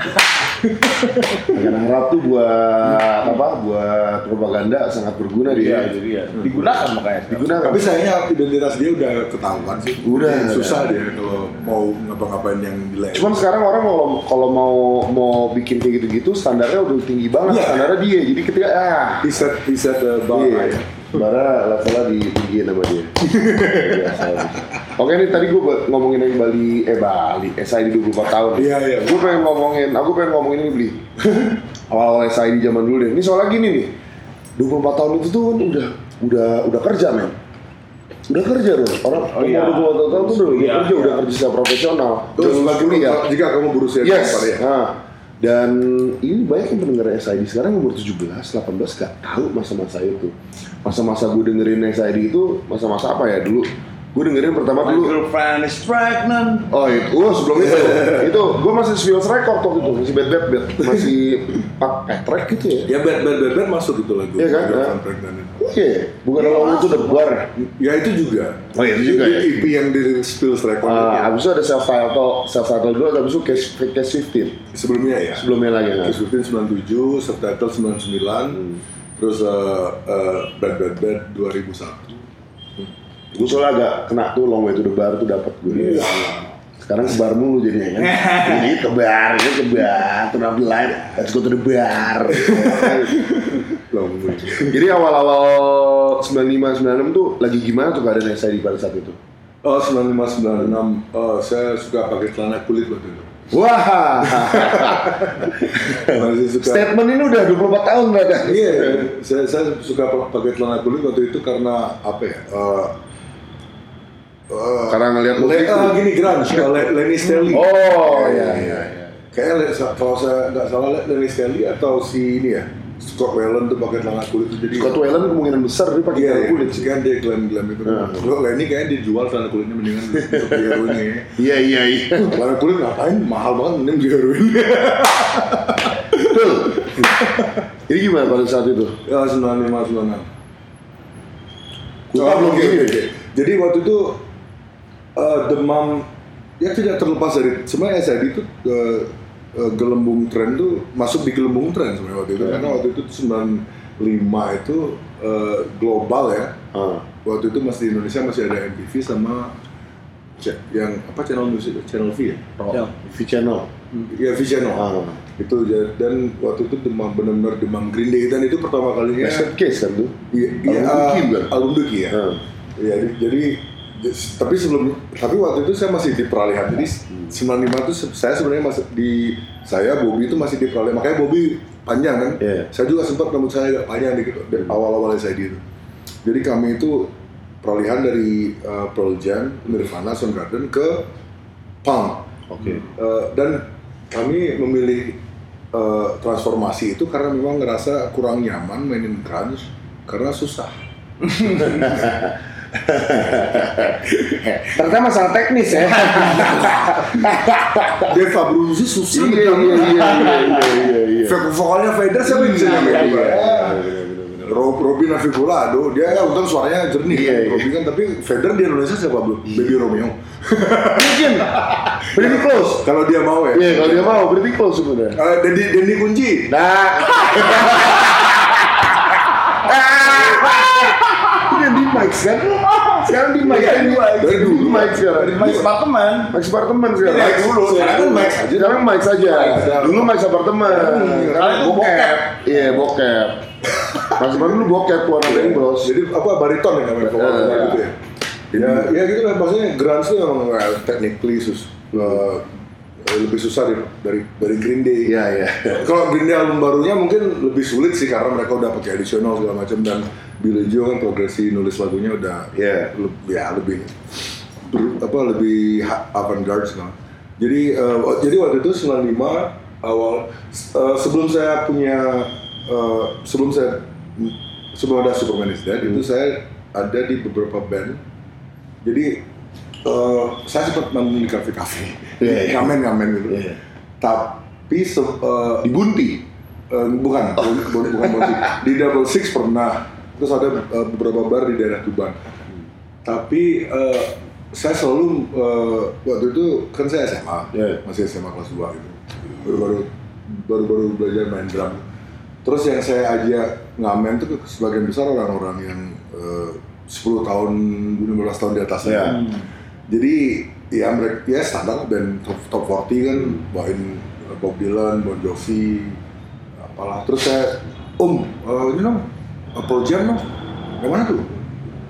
Agen harap tuh buat apa buat propaganda sangat berguna dia Iya, itu dia. Digunakan makanya. digunakan Tapi sayangnya identitas dia udah ketahuan sih. Udah, susah dia kalau mau ngapa-ngapain yang jelek. Cuman sekarang orang kalau kalau mau mau bikin kayak gitu-gitu standarnya udah tinggi banget Iya. standarnya dia. Jadi ketika ah He set, he set the bar iya, high. Bara levelnya di tinggiin sama dia. Biasa. Oke nih tadi gue ngomongin yang Bali eh Bali SID 24 tahun. Iya, iya. Gue pengen ngomongin, aku pengen ngomongin ini beli. Awal-awal SID zaman dulu deh. Ini soalnya gini nih. 24 tahun itu tuh kan udah udah udah kerja men. Udah kerja dong. Orang Oh, iya. umur 24 tahun tuh udah, udah Iya, kerja, iya. udah kerja secara profesional. Terus lagi kuliah. jika kamu berusia Yes. ya? Nah, dan ini banyak yang pendengar SID sekarang umur 17, 18 gak tahu masa-masa itu. Masa-masa gue dengerin SID itu masa-masa apa ya dulu? Gue dengerin pertama My dulu. girlfriend is pregnant. Oh itu, oh sebelum itu, itu gue masih Swiss Record waktu itu, masih bad bad bad, masih pakai track gitu ya. Ya bad bad bad bad masuk itu lagu. Iya kan? Girlfriend Nah. Pregnant itu. Oke, bukan lagu itu The Bar. Ya itu juga. Oh, itu juga Di ya? EP yang di Spills Record Ah, itu. habis itu ada self title, self title dulu, habis itu Cash, Cash 15 Sebelumnya ya. sebelumnya lagi. Nah. Kiss 15 97, Subtitle 99, Hmm. terus uh, uh, Bad Bad Bad 2001. Gue soalnya agak kena tuh long way to the bar tuh dapat gue. Iya. Sekarang ke bar mulu jadinya kan. Jadi ke bar, ini ke bar, penampilan, let's go to the bar. Long way. Jadi awal-awal 95 96 tuh lagi gimana tuh keadaan SID pada saat itu? Oh 95 96, uh, saya suka pakai celana kulit waktu itu. Wah, Masih suka. statement ini udah 24 tahun berada. Iya, saya, saya suka pakai celana kulit waktu itu karena apa ya? eh, eh, Karena ngeliat Le- musik ah, gini grunge, Le- Lenny Stelly. Oh iya iya. iya. Kayaknya Le- kalau saya nggak salah Lenny Stelly atau si ini ya Scott Whelan tuh pakai celana kulit jadi Scott Weiland kemungkinan besar dia pakai Iya, celana iya. kulit sih. Kan dia glam glam itu. Nah. Kalau Lenny kayaknya dijual celana kulitnya mendingan untuk heroin ya. Iya iya iya. Celana kulit ngapain? Mahal banget mending beli heroin. Betul. Ini gimana pada saat itu? ya 95 96. Kupa Oh, belum oke, gini. Jadi waktu itu eh, demam ya tidak terlepas dari sebenarnya SID itu eh, eh, gelembung tren tuh masuk di gelembung tren sebenarnya waktu itu karena waktu itu 95 itu eh, global ya. Ah. Waktu itu masih di Indonesia masih ada MTV sama yang apa channel musik channel V ya? Ya. V Channel. Ya V channel. Ah. Itu dan waktu itu demam benar-benar demam Green Day dan itu pertama kalinya Basket case kan tuh. Iya, Album Duki album Duki ya. Iya, jadi, jadi tapi sebelum tapi waktu itu saya masih di peralihan. Jadi 95 itu se- saya sebenarnya masih di saya Bobby itu masih di peralihan. Makanya Bobby panjang kan. Iya. Saya juga sempat rambut saya agak panjang dikit dari awal-awal saya itu. Jadi kami itu peralihan dari uh, Pearl Jam, Nirvana, Soundgarden ke punk. Oke. Eh, dan kami memilih eh, transformasi itu karena memang ngerasa kurang nyaman mainin grunge karena susah. Ternyata masalah teknis ya. Dave Abruzzi susah iya iya iya iya iya iya. Vok- Vokalnya Vader siapa yang bisa Iya, nyamain iya, dia? iya, Rob Robin Afibolado, dia ya untung suaranya jernih Iya, kan, iya. Robin kan, tapi Vader di Indonesia siapa belum? Baby Romeo. Mungkin. Pretty close. Kalau dia mau ya. Iya kalau dia mau pretty close sebenarnya. Eh, Dendi Dendi Kunci. Nah. di Mike kan? Sekarang di Mike kan? Dari dulu. Di Mike sekarang. Max apartemen. Max apartemen sekarang. Iya, dulu. Sekarang kan Mike aja. Sekarang Mike saja. Dulu Mike apartemen. Sekarang itu bokep. Iya bokep. Max apartemen dulu bokep keluar dari bros. Jadi apa bariton ya namanya Eh. gitu ya. Ya, ya gitu lah maksudnya grunge itu memang well, technically sus eh, lebih susah dari dari, dari Green Day. Iya iya. Kalau Green Day album barunya mungkin lebih sulit sih karena mereka udah pakai additional segala macam dan Billy Joe kan progresi nulis lagunya udah Iya. le- ya lebih ber- apa lebih ha- avant-garde segala. Jadi eh, wa- jadi waktu itu 95 awal eh, sebelum saya punya eh, sebelum saya sebelum ada Superman is Dead itu saya ada di beberapa band. Jadi eh, saya sempat main di kafe-kafe, Iya, iya. ngamen-ngamen gitu. Iya. Tapi se- eh, Di Bunti. Eh, bukan, bukan, bukan, bukan musik. Di Double Six pernah. Terus ada eh, beberapa bar di daerah Tuban. Tapi eh, saya selalu eh, waktu itu kan saya SMA, Iya. masih SMA kelas 2 gitu. Baru-baru baru-baru belajar main drum. Terus yang saya ajak ngamen tuh sebagian besar orang-orang yang eh, 10 tahun, 15 tahun di atas Iya. Jadi ya mereka ya standar band top, top 40 kan bawain Bob Dylan, Bon Jovi, apalah. Terus saya, Om, eh, ini dong, eh, Pearl Jam dong. Yang mana tuh?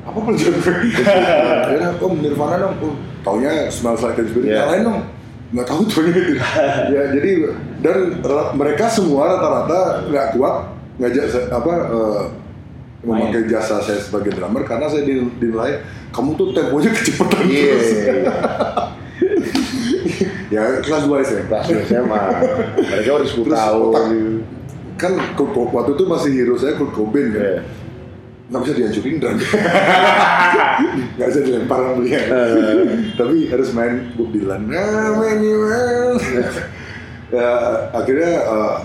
Apa Pearl Jam? ya, Om, Nirvana dong. Oh, taunya Smells Like Teen Spirit. Iya. Yang lain dong. Nggak tahu tuh gitu. ya jadi dan mereka semua rata-rata nggak kuat ngajak apa eh, memakai jasa saya sebagai drummer karena saya din- dinilai kamu tuh temponya kecepatan Iya. terus. ya kelas 2 SMA. Kelas SMA. Mereka udah 10 Terus tahun. kan waktu itu masih hero saya Kurt Cobain kan Iya. nggak bisa dihancurin drum nggak bisa dilempar sama dia tapi harus main Bob Dylan nah main well ya akhirnya eh,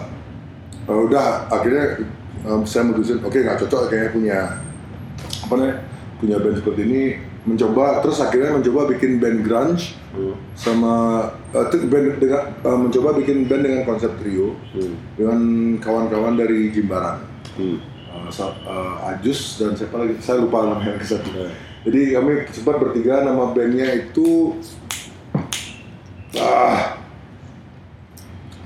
eh, udah akhirnya eh, saya mutusin oke nggak cocok kayaknya punya apa namanya punya band seperti ini. Mencoba terus akhirnya mencoba bikin band grunge sama eh, tuh band dengan eh, mencoba bikin band dengan konsep trio dengan kawan-kawan dari Jimbaran. Hmm. Uh, uh, Ajus dan siapa lagi? Saya lupa namanya yang satu. Jadi kami sempat bertiga nama bandnya itu ah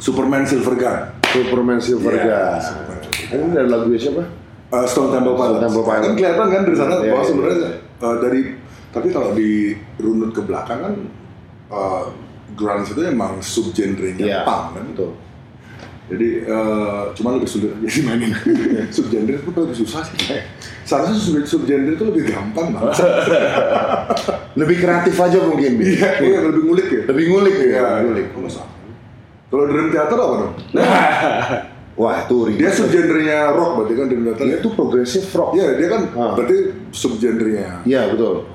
Superman Silver Gun. Superman Silver Iya, Gun. Superman Ini dari lagunya siapa? Uh, Stone Temple Pilots Stone Temple Pilots. kan kelihatan kan dari sana Iya, bahwa iya, sebenarnya iya. uh, dari tapi kalau di runut ke belakang kan uh, grunge itu emang subgenrenya Iya. punk kan Betul. Jadi eh, cuman lebih sulit aja dimainin. subgenre itu lebih susah sih. Seharusnya sub subgenre itu lebih gampang banget. Lebih kreatif aja mungkin. Iya, iya lebih ngulik ya. Lebih ngulik ya. Iya, ngulik. Kalau Dream Theater apa dong? Wah, itu Dia subgenrenya rock berarti kan Dream Theater. Dia tuh progressive rock. Iya, dia kan Ah. berarti subgenrenya. Iya, betul.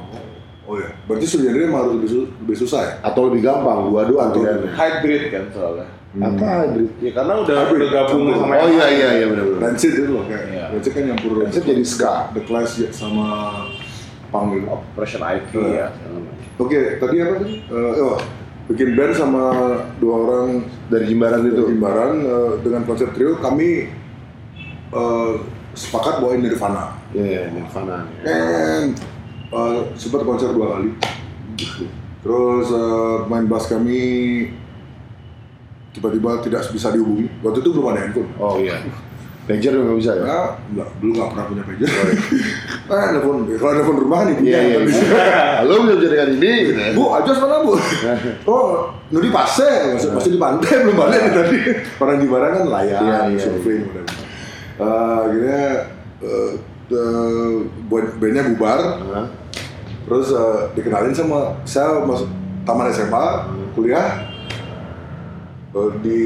Oh iya, berarti subgenrenya emang harus lebih, su- lebih susah ya? Atau lebih gampang, dua-dua Atau- pilihannya. Hybrid kan soalnya. Apa hybrid? Ya karena udah Hybrid, udah gabung campur. sama Oh iya lain. iya iya benar-benar. Rancid itu loh kayak Iya. Rancid kan nyampur Rancid jadi ska. The Clash ya, sama punk gitu. Operation IP Iya. ya. Oke, tadi apa tadi? Eh, oh, bikin band sama dua orang Dari Jimbaran itu. Jimbaran eh, dengan konsep trio kami eh, sepakat bawain Nirvana. Iya, Nirvana. And eh, sempat konser dua kali. Terus eh, main bass kami tiba-tiba tidak bisa dihubungi. Waktu itu belum ada handphone. Oh iya. Pager juga nggak bisa ya? Ya, enggak, dulu nggak pernah punya pager. ah, telepon, kalau telepon rumah nih punya. Iya iya. nggak bisa. Halo bisa dengan ini. Bu, Ajos mana bu? oh, Nudi pase, masih, masih di pantai belum balik nih tadi. Orang di barang kan layar, Iya, iya, surfing, udah. Uh, akhirnya uh, uh, bandnya bubar, Hah? terus uh, dikenalin sama saya masuk taman SMA, kuliah uh, di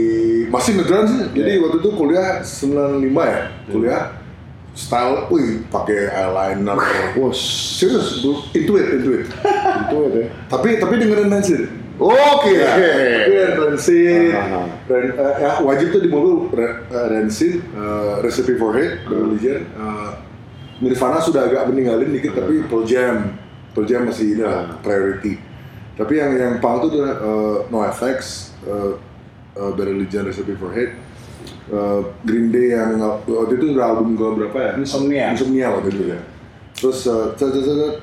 masih negara sih. Jadi Iya. waktu itu kuliah 95 ya, kuliah style, wih pakai eyeliner, Wah, serius, intuit, intuit. itu ya. tapi tapi dengerin Nancy. Oke. Ya, tapi yang Rancid, Ah, ah. Ran- eh, ya, wajib tuh di mobil eh, Rancid, eh, Recipe for Hate, Bad Religion, eh, Nirvana sudah agak meninggalin dikit tapi Pearl Jam, Pearl Jam masih ada priority. Tapi yang yang punk itu adalah eh, NoFX, uh, uh, Bad Religion, Recipe for Hate, eh, Green Day yang waktu itu udah album ke berapa ya? Insomnia. Insomnia waktu itu ya. Terus eh, cet, cet, cet, cet,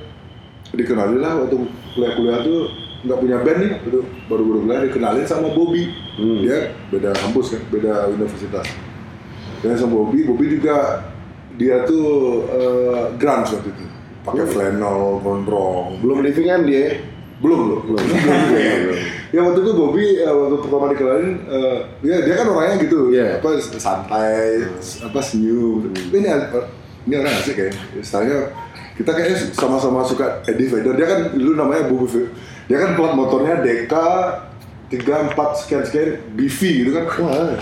dikenalin lah waktu kuliah-kuliah tuh nggak punya band nih, itu baru-baru kuliah dikenalin sama Bobby. Dia beda kampus kan, beda universitas. Dan sama Bobby, Bobby juga dia tuh eh, grunge waktu itu, pakai flannel, gondrong. Belum living kan dia? Belum, belum, belum. belum. Ya waktu itu Bobby eh, waktu pertama dikenalin, eh, ya dia kan orangnya gitu, Iya. apa santai, apa senyum. Ini ini orang asik kayak, istilahnya kita kayaknya sama-sama suka Eddie Vedder. Dia kan dulu namanya Bobby, dia kan plat motornya DK tiga empat sekian sekian BV gitu kan. Wah.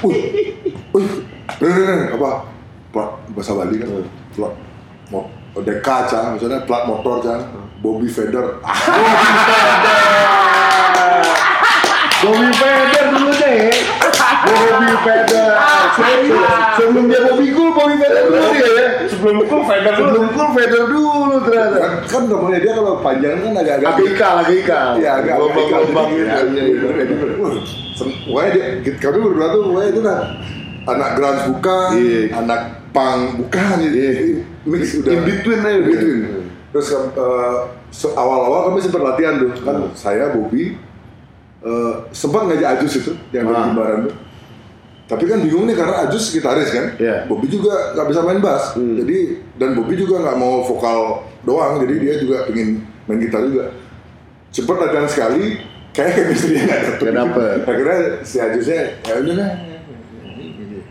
Ren, Ren, apa? Plat bahasa Bali kan, plat mo- DK cang, misalnya plat motor cang, Bobby Vedder. Bobby Feder dulu deh. Bobby Feder. Sebelum dia Bobby Cool, Bobby Feder dulu dia ya. Sebelum itu Feder dulu. Sebelum Cool, Feder dulu ternyata. kan, namanya dia kalau panjang kan agak-agak Agak ikal, agak ikal. Iya, agak Gelombang-gelombang gitu. Ya, Iya, iya. Wah, dia, kami berdua tuh, wah itu lah anak grunge bukan, Iya. anak punk bukan, gitu. Iya. mix udah In between aja. In between. Terus eh, awal-awal kami sempat latihan tuh, kan Hmm. saya Bobby eh, sempat ngajak Ajus itu yang dari Ah. Jimbaran tuh. Tapi kan bingung nih karena Ajus gitaris kan, Iya. Bobby juga nggak bisa main bass, Hmm. jadi dan Bobby juga nggak mau vokal doang, jadi dia juga pengen main gitar juga. Cepet latihan sekali, kayak chemistry nggak dapet. Nggak dapet. Akhirnya si Ajusnya ya udah lah.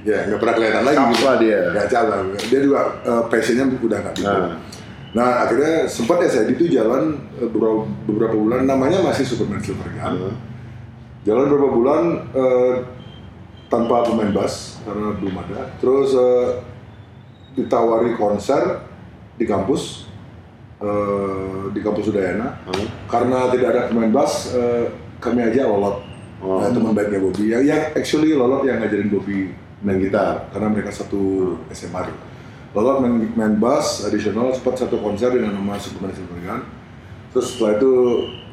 Ya nggak pernah kelihatan lagi. Lah dia. Nggak cap lah. Dia juga eh, passionnya udah nggak di Nah. Nah akhirnya sempat ya saya itu jalan eh, beberapa, beberapa bulan, namanya masih Superman Silver Gun. Hmm. Jalan beberapa bulan eh, tanpa pemain bass karena belum ada. Terus eh, ditawari konser di kampus eh, di kampus Udayana. Hmm. Karena tidak ada pemain bass, eh, kami aja lolot. Oh. Nah, teman baiknya Bobby. Yang, yang actually lolot yang ngajarin Bobby main gitar karena mereka satu SMA. Lolot main, main bass additional sempat satu konser dengan nama Superman Gun. Terus setelah itu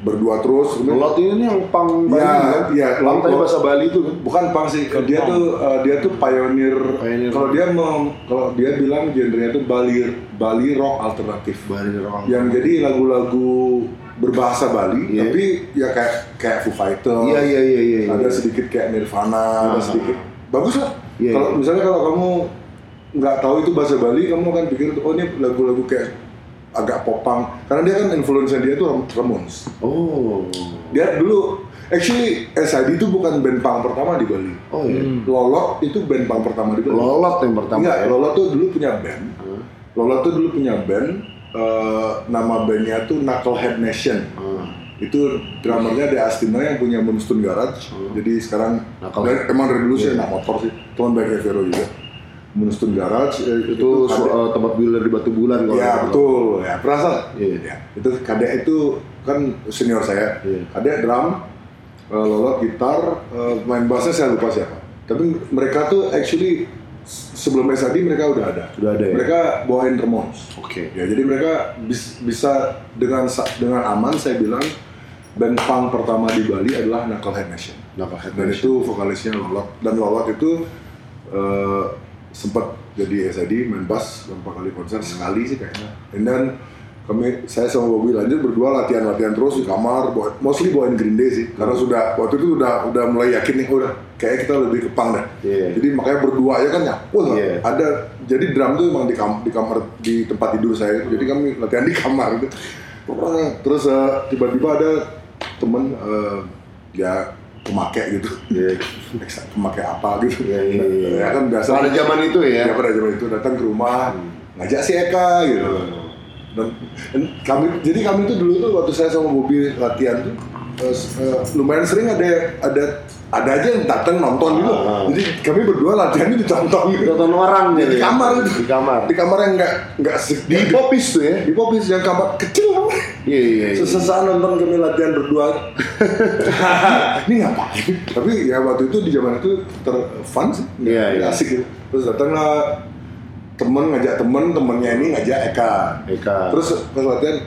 berdua terus. kemudian- Lot ini yang pang Bali Ya, kan? iya, Lantai Lot- bahasa Bali itu kan? Bukan pang sih, dia tuh uh, dia tuh pioneer. Pioneer. Kalau dia mau kalau dia bilang genrenya tuh Bali Bali rock alternatif. Bali orang. Yang jadi lagu-lagu berbahasa Bali, Iya. tapi ya kayak kayak Foo Fighters. Iya, iya, iya, iya, iya. Ada sedikit kayak Nirvana, ada Ah. sedikit. Bagus lah. Iya, kalau iya. misalnya kalau kamu nggak tahu itu bahasa Bali, kamu akan pikir oh ini lagu-lagu kayak agak popang. Karena dia kan influence dia tuh Ramones Oh. dia dulu Actually, SID itu bukan band punk pertama di Bali. Oh iya. Lolot itu band punk pertama di Bali. Lolot yang pertama Enggak, ya. Lolot tuh dulu punya band. Hmm. Lolot tuh dulu punya band. eh, nama bandnya tuh Knucklehead Nation. Hmm. Itu drummernya ada Astina yang punya Moonstone Garage. Jadi sekarang Knucklehead. dan emang dari dulu sih anak motor sih. Teman baik Vero juga. Moonstone Garage eh, Itu su- kadek- eh, tempat builer di Batu Bulan kalau Ya salah. betul, ya perasa. Iya. Ya, itu kadek itu kan senior saya. Iya. Kadek drum, eh, lolot gitar, eh, main bassnya saya lupa siapa. Tapi mereka tuh actually sebelum SAD mereka udah ada. Sudah ada ya? Mereka bawain Ramones. Oke. Ya jadi mereka bis- bisa dengan dengan aman saya bilang band punk pertama di Bali adalah Knucklehead Nation. Knucklehead Dan Nation. itu vokalisnya Lolot dan Lolot itu eh, sempat jadi SID main bass beberapa kali konser sekali sih kayaknya. And then kami saya sama Bobby lanjut berdua latihan-latihan terus di kamar, mostly bawain Green Day sih. Karena sudah waktu itu udah udah mulai yakin nih, udah kayak kita lebih ke punk dah. Iya. Jadi makanya berdua aja kan ya. Iya. ada jadi drum tuh emang di, kam- di kamar di tempat tidur saya. Jadi kami latihan di kamar gitu. Terus eh, tiba-tiba ada temen eh, ya pemakai gitu. Iya. pemakai apa gitu. Iya, iya, iya. Ya kan biasa. Pada zaman itu ya? Ya pada zaman itu datang ke rumah ngajak si Eka gitu. Dan, dan kami jadi kami tuh dulu tuh waktu saya sama Bobby latihan tuh eh, lumayan sering ada ada ada aja yang datang nonton gitu. Ah. Jadi kami berdua latihan itu ditonton gitu. Tonton orang di, jadi. kamar Di kamar. Di kamar yang enggak enggak Di popis tuh ya? di popis yang kamar kecil. Iya iya. iya. Sesesaan nonton kami latihan berdua. ini ngapain? Tapi ya waktu itu di zaman itu ter fun sih. Iya, iya. Asik gitu. Terus datanglah temen ngajak temen, temennya ini ngajak Eka. Eka. Terus pas latihan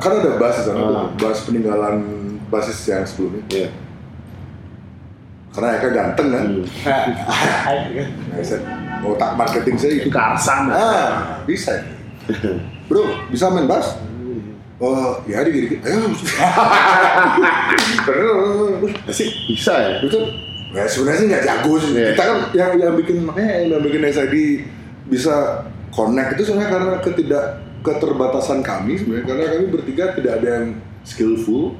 kan ada bass di sana tuh, Ah. bass peninggalan basis yang sebelumnya. Iya. Karena Eka ganteng kan. Nah, saya, otak marketing saya itu. Karsan. Ah, bisa. Bro, bisa main bass? Oh, ya dikit-dikit. Ayo. Asik. Bisa ya? Itu ya sebenarnya sih nggak jago sih. Iya. Kita kan yang yang bikin makanya yang bikin SID bisa connect itu sebenarnya karena ketidak keterbatasan kami sebenarnya karena kami bertiga tidak ada yang skillful.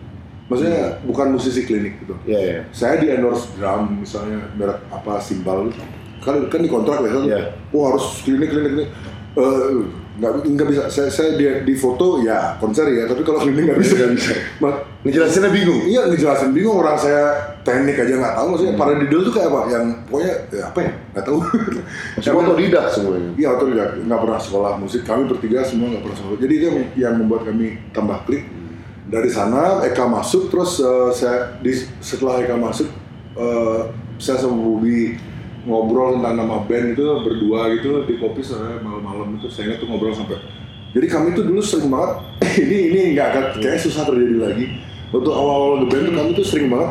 Maksudnya bukan musisi klinik gitu. Iya iya. Saya di endorse drum misalnya merek apa simbal kan kan di kontrak ya kan. Iya. Oh harus klinik klinik klinik. Eh, nggak nggak bisa saya saya di, di foto ya konser ya tapi kalau klinik nggak bisa Nggak bisa. Ma- Ngejelasinnya bingung. Iya ngejelasin bingung orang saya teknik aja nggak tahu maksudnya paradiddle tuh kayak apa yang pokoknya ya apa ya nggak tahu. Semua otodidak semuanya. Iya otodidak nggak pernah sekolah musik kami bertiga semua nggak pernah sekolah jadi itu yang, yang membuat kami tambah klik dari sana Eka masuk terus eh, saya di setelah Eka masuk eh, saya sama Bobby ngobrol tentang nama band itu berdua gitu di kopi sore malam-malam itu. Saya ingat tuh ngobrol sampai jadi kami tuh dulu sering banget ini ini nggak akan kayak susah terjadi lagi. Waktu awal-awal ngeband tuh kami tuh sering banget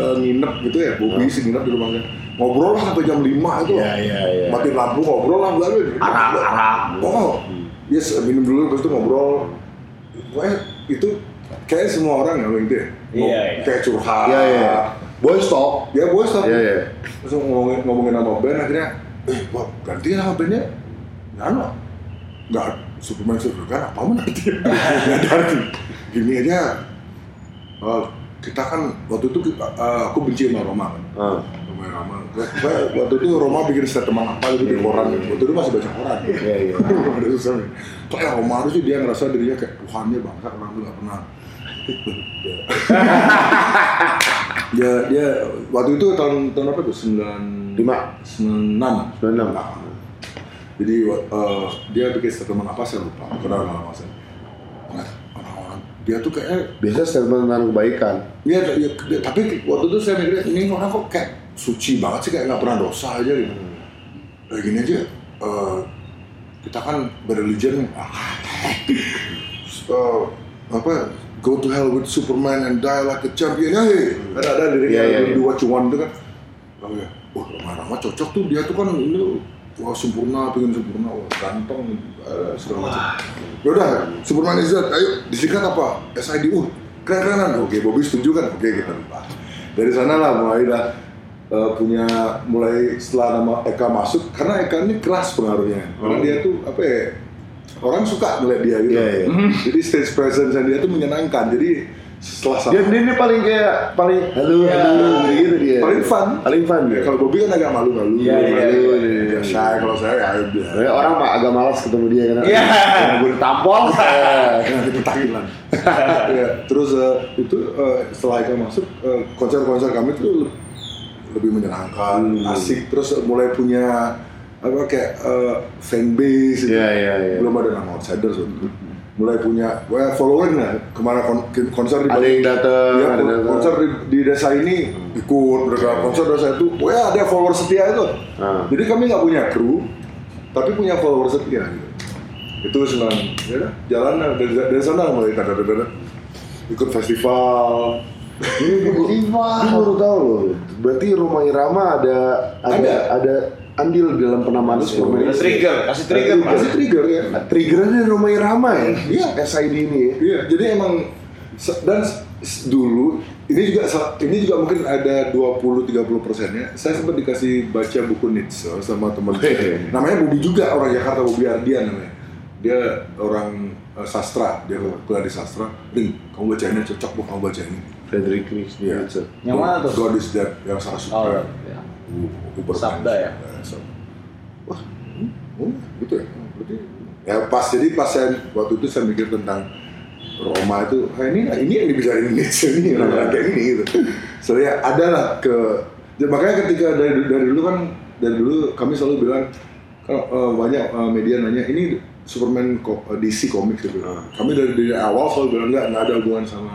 eh, nginep gitu ya Bobby sih nginep di rumahnya. Ngobrol lah sampai jam 5 itu Iya, iya, iya. matiin lampu ngobrol lah bla Arak, arak. oh yes minum dulu terus itu ngobrol. Pokoknya itu kayak semua orang ya gitu ya Ngom- Iya, iya. kayak curhat. Iya iya. Boys talk. ya bos tapi Iya iya. terus ngomongin ngomongin nama band akhirnya eh wah ganti nama bandnya nggak nggak Superman Superman apa mau nanti. Nggak dari gini aja. Oh, kita kan waktu itu kita- eh, aku benci sama Roma kan. Ah. Roma Gua- waktu itu Roma bikin statement apa gitu di koran. Waktu itu masih baca koran Iya iya. ada susah nih. Kayak Roma harusnya dia ngerasa dirinya kayak Tuhannya bangsa orang tuh nggak pernah dia dia waktu itu tahun tahun apa tuh? Sembilan Lima. sembilan enam. Sembilan enam. jadi eh, dia bikin statement apa saya lupa. Karena lama saya orang-orang dia tuh kayak Biasa statement tentang kebaikan. Iya, ya, ya, tapi waktu itu saya mikirnya ini orang kok kayak suci banget sih kayak nggak pernah dosa aja gitu. Kayak gini aja, eh, kita kan berreligion, ah, eh, apa go to hell with Superman and die like a champion. Ya, kan ada liriknya Iya, iya, di iya. dua cuan itu kan. Oh ya, wah Rama-Rama cocok tuh dia tuh kan ini wah sempurna, pengen sempurna, wah ganteng, eh, segala macam. Yaudah, Superman is dead, ayo disingkat apa? SID, uh keren-kerenan. Oke, Bobby setuju kan? Oke, kita lupa. Dari sana lah mulai dah eh, punya mulai setelah nama Eka masuk, karena Eka ini keras pengaruhnya. Karena Oh. dia tuh apa ya? Orang suka ngeliat dia gitu. Iya, iya. Jadi stage presence dia tuh menyenangkan. Jadi setelah sama Dia, dia, dia paling kayak paling halo halo gitu dia. Paling fun. Paling fun dia. kalau Bobby kan agak malu-malu Iya, iya, malu, iya, shy kalau saya ya udah Sebenarnya orang mah agak malas ketemu dia karena Iya. karena gue ditampol. Nah, dipetakin lah. ya, terus eh, itu eh, setelah Eka masuk eh, konser-konser kami tuh le- lebih menyenangkan, Hmm. asik. Terus mulai punya apa kayak eh, fan base. gitu. Iya, iya, iya. Belum ada nama outsiders waktu itu. Mulai punya, well, following lah. Ke mana kon- konser di Ada yang datang, Ya, ada datang. konser di, di desa ini ikut mereka konser desa itu, wah ada follower setia itu. Ah. Jadi kami nggak punya kru, tapi punya follower setia gitu. Itu senang. Ya, jalan dari, dari sana mulai tanda tanda ikut festival. Ini gue baru tahu loh. Berarti rumah Irama ada ada Ada. ada andil dalam penamaan suplemen. Kasih trigger, kasih trigger, Mas. Masih trigger ya. Triggernya rumah Irama ya? Iya. SID ini ya? Iya, jadi emang dan dulu ini juga ini juga mungkin ada 20-30 persennya. Saya sempat dikasih baca buku Nietzsche sama teman saya. Namanya Bobi juga orang Jakarta, Bobi Ardian namanya. Dia orang eh, sastra, dia kuliah di sastra. Ring, kamu baca ini cocok bu, kamu baca ini. Frederick Nietzsche. Iya. Yang mana tuh? God is dead, yang Sarah Oh, Supra. ya. Uber Sabda ya? Sabda. Wah, hmm, oh, gitu ya. Berarti ya pas jadi pas saya waktu itu saya mikir tentang Roma itu, ah, ini ini yang dibicarain Nietzsche nih, orang kayak ini gitu. So ya ada lah ke, ya, makanya ketika dari dari dulu kan dari dulu kami selalu bilang kalau eh, banyak eh, media nanya ini Superman ko- eh, DC Comics gitu. Kami dari dari awal selalu bilang enggak nggak ada hubungan sama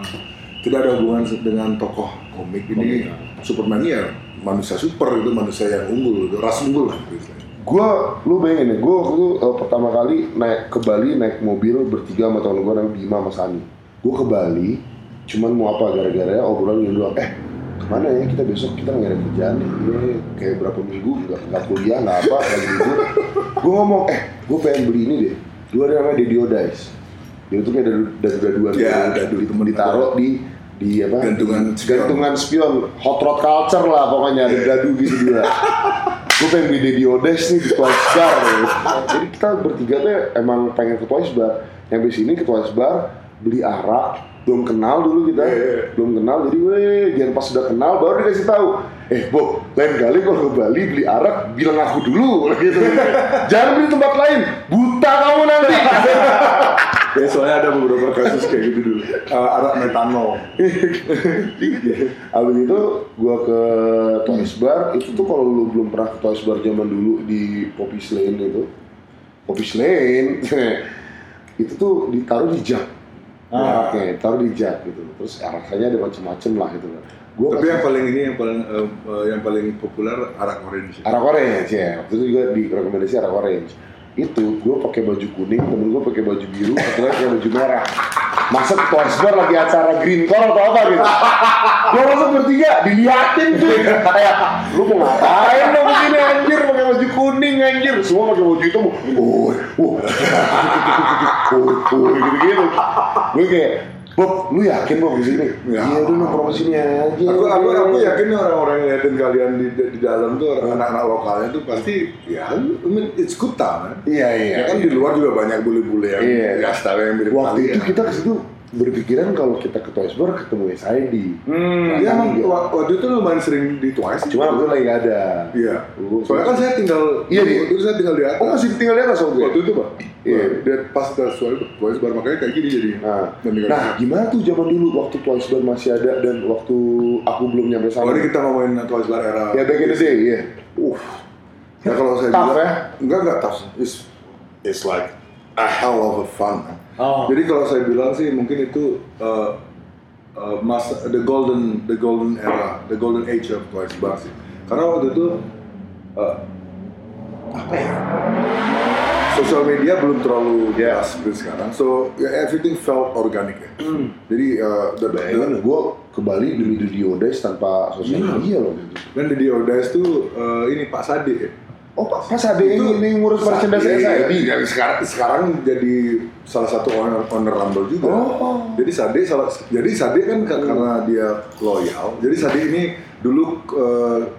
tidak ada hubungan dengan tokoh komik ini Superman ya manusia super itu manusia yang unggul itu ras unggul lah gitu. Gue, lu bayangin ya, gue waktu itu eh, pertama kali naik ke Bali naik mobil bertiga sama temen gue namanya Bima sama Sani. Gue ke Bali, cuman mau apa gara-gara obrolan yang doang. Eh, ke mana ya kita besok kita nggak ada kerjaan nih, Ini kayak berapa minggu nggak nggak kuliah nggak apa lagi libur. Gue ngomong, eh, gue pengen beli ini deh. Dua ada namanya Dedio Dice. Dia tuh kayak dadu dadu daduan Ya, gitu. dadu temen ditaruh di di apa? Gantungan spion. gantungan spion, hot rod culture lah pokoknya ada dadu gitu dia. Gue pengen beli Dedi Odes nih di Twice Bar. Ya. jadi kita bertiga tuh emang pengen ke Twice Bar. Yang di sini ke Twice Bar beli arak. Belum kenal dulu kita. Iya, iya. belum kenal jadi weh jangan pas sudah kenal baru dikasih tahu. Eh Bob lain kali kalau ke Bali beli arak bilang aku dulu. Gitu. Jangan beli tempat lain. Buta kamu nanti Ya soalnya ada beberapa kasus kayak gitu dulu. Uh, arak metanol. Abis itu gua ke Toys Bar, itu tuh kalau lu belum pernah ke Toys Bar zaman dulu di Poppy Lane itu, Poppy Lane, itu tuh ditaruh di jug. Ah. Oke, taruh di jug gitu. Terus ya, rasanya ada macam-macam lah gitu. Gua Tapi yang paling ini yang paling eh, yang paling populer arak orange. Arak orange ya, waktu itu juga di rekomendasi arak orange. Itu gue pakai baju kuning, temen gue pakai baju biru, lagi pakai baju merah. Masa ke Toys Bar lagi acara Green Core atau apa gitu. Gue masuk bertiga, diliatin tuh. Kayak, lu mau ngapain dong begini anjir, pakai baju kuning anjir. Semua pakai baju hitam, oh, oh, oh, oh, gitu-gitu. Gue kayak, Bob, lu yakin Bob di sini? Ya. Iya nongkrong sini aja. Aku, aku, aku yakin orang-orang yang liatin kalian di, di dalam tuh anak-anak lokalnya tuh pasti ya, I mean, it's good time kan. Iya iya. Ya kan di luar juga banyak bule-bule yang Iya. ya style yang mirip Waktu kalian. itu kita ke situ berpikiran kalau kita ke Toys Bar ketemu SID. Hmm, ya emang wa- waktu itu lumayan sering di Twice. Cuma waktu itu lagi nggak ada. Iya. Lu- Soalnya kan saya tinggal Iya, di- waktu itu saya tinggal di atas. Oh masih tinggal di atas waktu itu? waktu itu pak. Iya. Dia pas ke Twice bar makanya kayak gini jadi. Nah, nah, gimana tuh zaman dulu waktu Twice Bar masih ada dan waktu aku belum nyampe Oh sana? ini kita ngomongin Twice bar era. Ya back in the day, iya. Uh. Ya kalau saya bilang, ya? enggak enggak tough. It's, it's like a hell of a fun. Oh. Jadi kalau saya bilang sih mungkin itu uh, uh, masa the golden the golden era, the golden age of Twice Bar sih. Karena waktu itu uh, apa ya? Sosial media belum terlalu Ya. jelas seperti sekarang, so ya, everything felt organic ya. Jadi uh, the, the- Bayangin, gue ke Bali demi di Diodais tanpa sosial Iya. media loh. Gitu. dan di Diodais tuh uh, ini Pak Sade ya. Oh pas ada ini, ini ngurus merchandise Sade, SID. yang sekarang sekarang jadi salah satu owner owner Rumble juga. Oh. Jadi Sade salah jadi Sade kan ka- karena dia loyal. Jadi Sade ini dulu uh,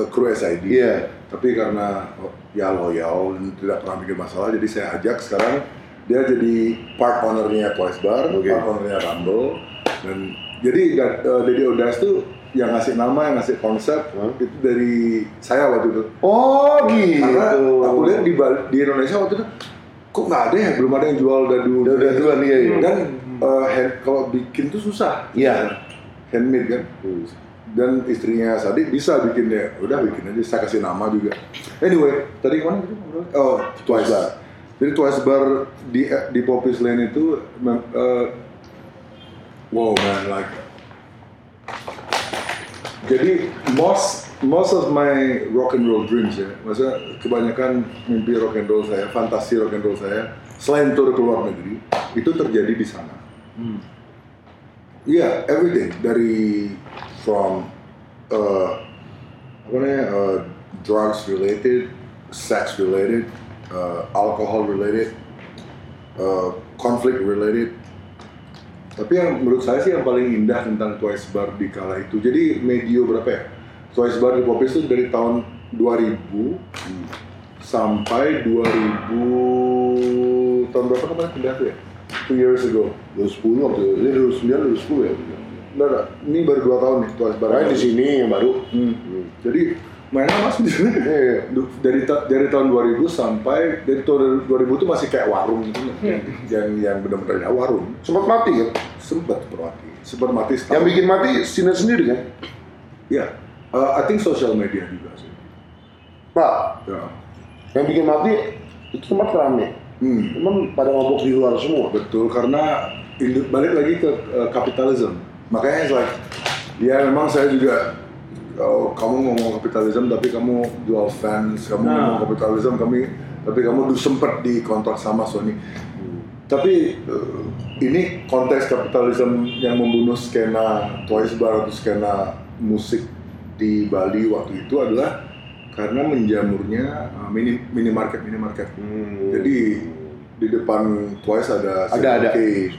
uh, kru SID. Iya. Tapi karena oh, ya loyal dan tidak pernah bikin masalah, jadi saya ajak sekarang dia jadi part ownernya Twice Bar, Oke. part ownernya Rumble. Dan jadi eh, Dede Odas tuh yang ngasih nama, yang ngasih konsep Hah? itu dari saya waktu itu. Oh gitu. Karena aku lihat di, di Indonesia waktu itu kok nggak ada ya, belum ada yang jual dadu. Dadu-daduan, iya, iya. Dan eh, hand- kalau bikin tuh susah. Iya. Handmade kan. Dan istrinya Sadik bisa bikinnya. Udah bikin aja, saya kasih nama juga. Anyway, tadi mana gitu? Oh, Twice Bar. Jadi Twice Bar di di Popis Lane itu eh, wow man like jadi most most of my rock and roll dreams ya, maksudnya kebanyakan mimpi rock and roll saya, fantasi rock and roll saya, selain tur ke luar negeri, itu terjadi di sana. Iya, everything dari from uh, apa namanya uh, drugs related, sex related, uh, alcohol related, uh, conflict related. Tapi yang menurut saya sih yang paling indah tentang Twice Bar di kala itu. Jadi medio berapa ya? Twice Bar di Popis itu dari tahun 2000 sampai 2000 tahun berapa kemarin pindah tuh ya? Two years ago. 2010 waktu itu. Ini 2009 2010 ya. Enggak, enggak. Ini baru dua tahun nih Twice Bar. Makanya di sini yang baru. Hmm. Jadi mainnya sini. Iya. Du- dari ta- dari tahun 2000 sampai dari tahun 2000 tuh masih kayak warung gitu yang yang benar-benar ya warung Sempat mati kan? sempat mati sempat mati Yang setahun. bikin mati Sinar sendiri kan? ya uh, I think social media juga sih Pak, ya yang bikin mati itu tempat rame. hmm, Cuman pada ngobok di luar semua. betul karena balik lagi ke uh, kapitalisme makanya it's like ya memang saya juga kamu ngomong kapitalisme tapi kamu jual fans kamu Nah. ngomong kapitalisme kami tapi kamu dulu sempet di kontrak sama Sony tapi eh, ini konteks kapitalisme yang membunuh skena Twice Bar atau skena musik di Bali waktu itu adalah karena menjamurnya uh, mini minimarket minimarket. Jadi di depan Twice ada Ada, ada.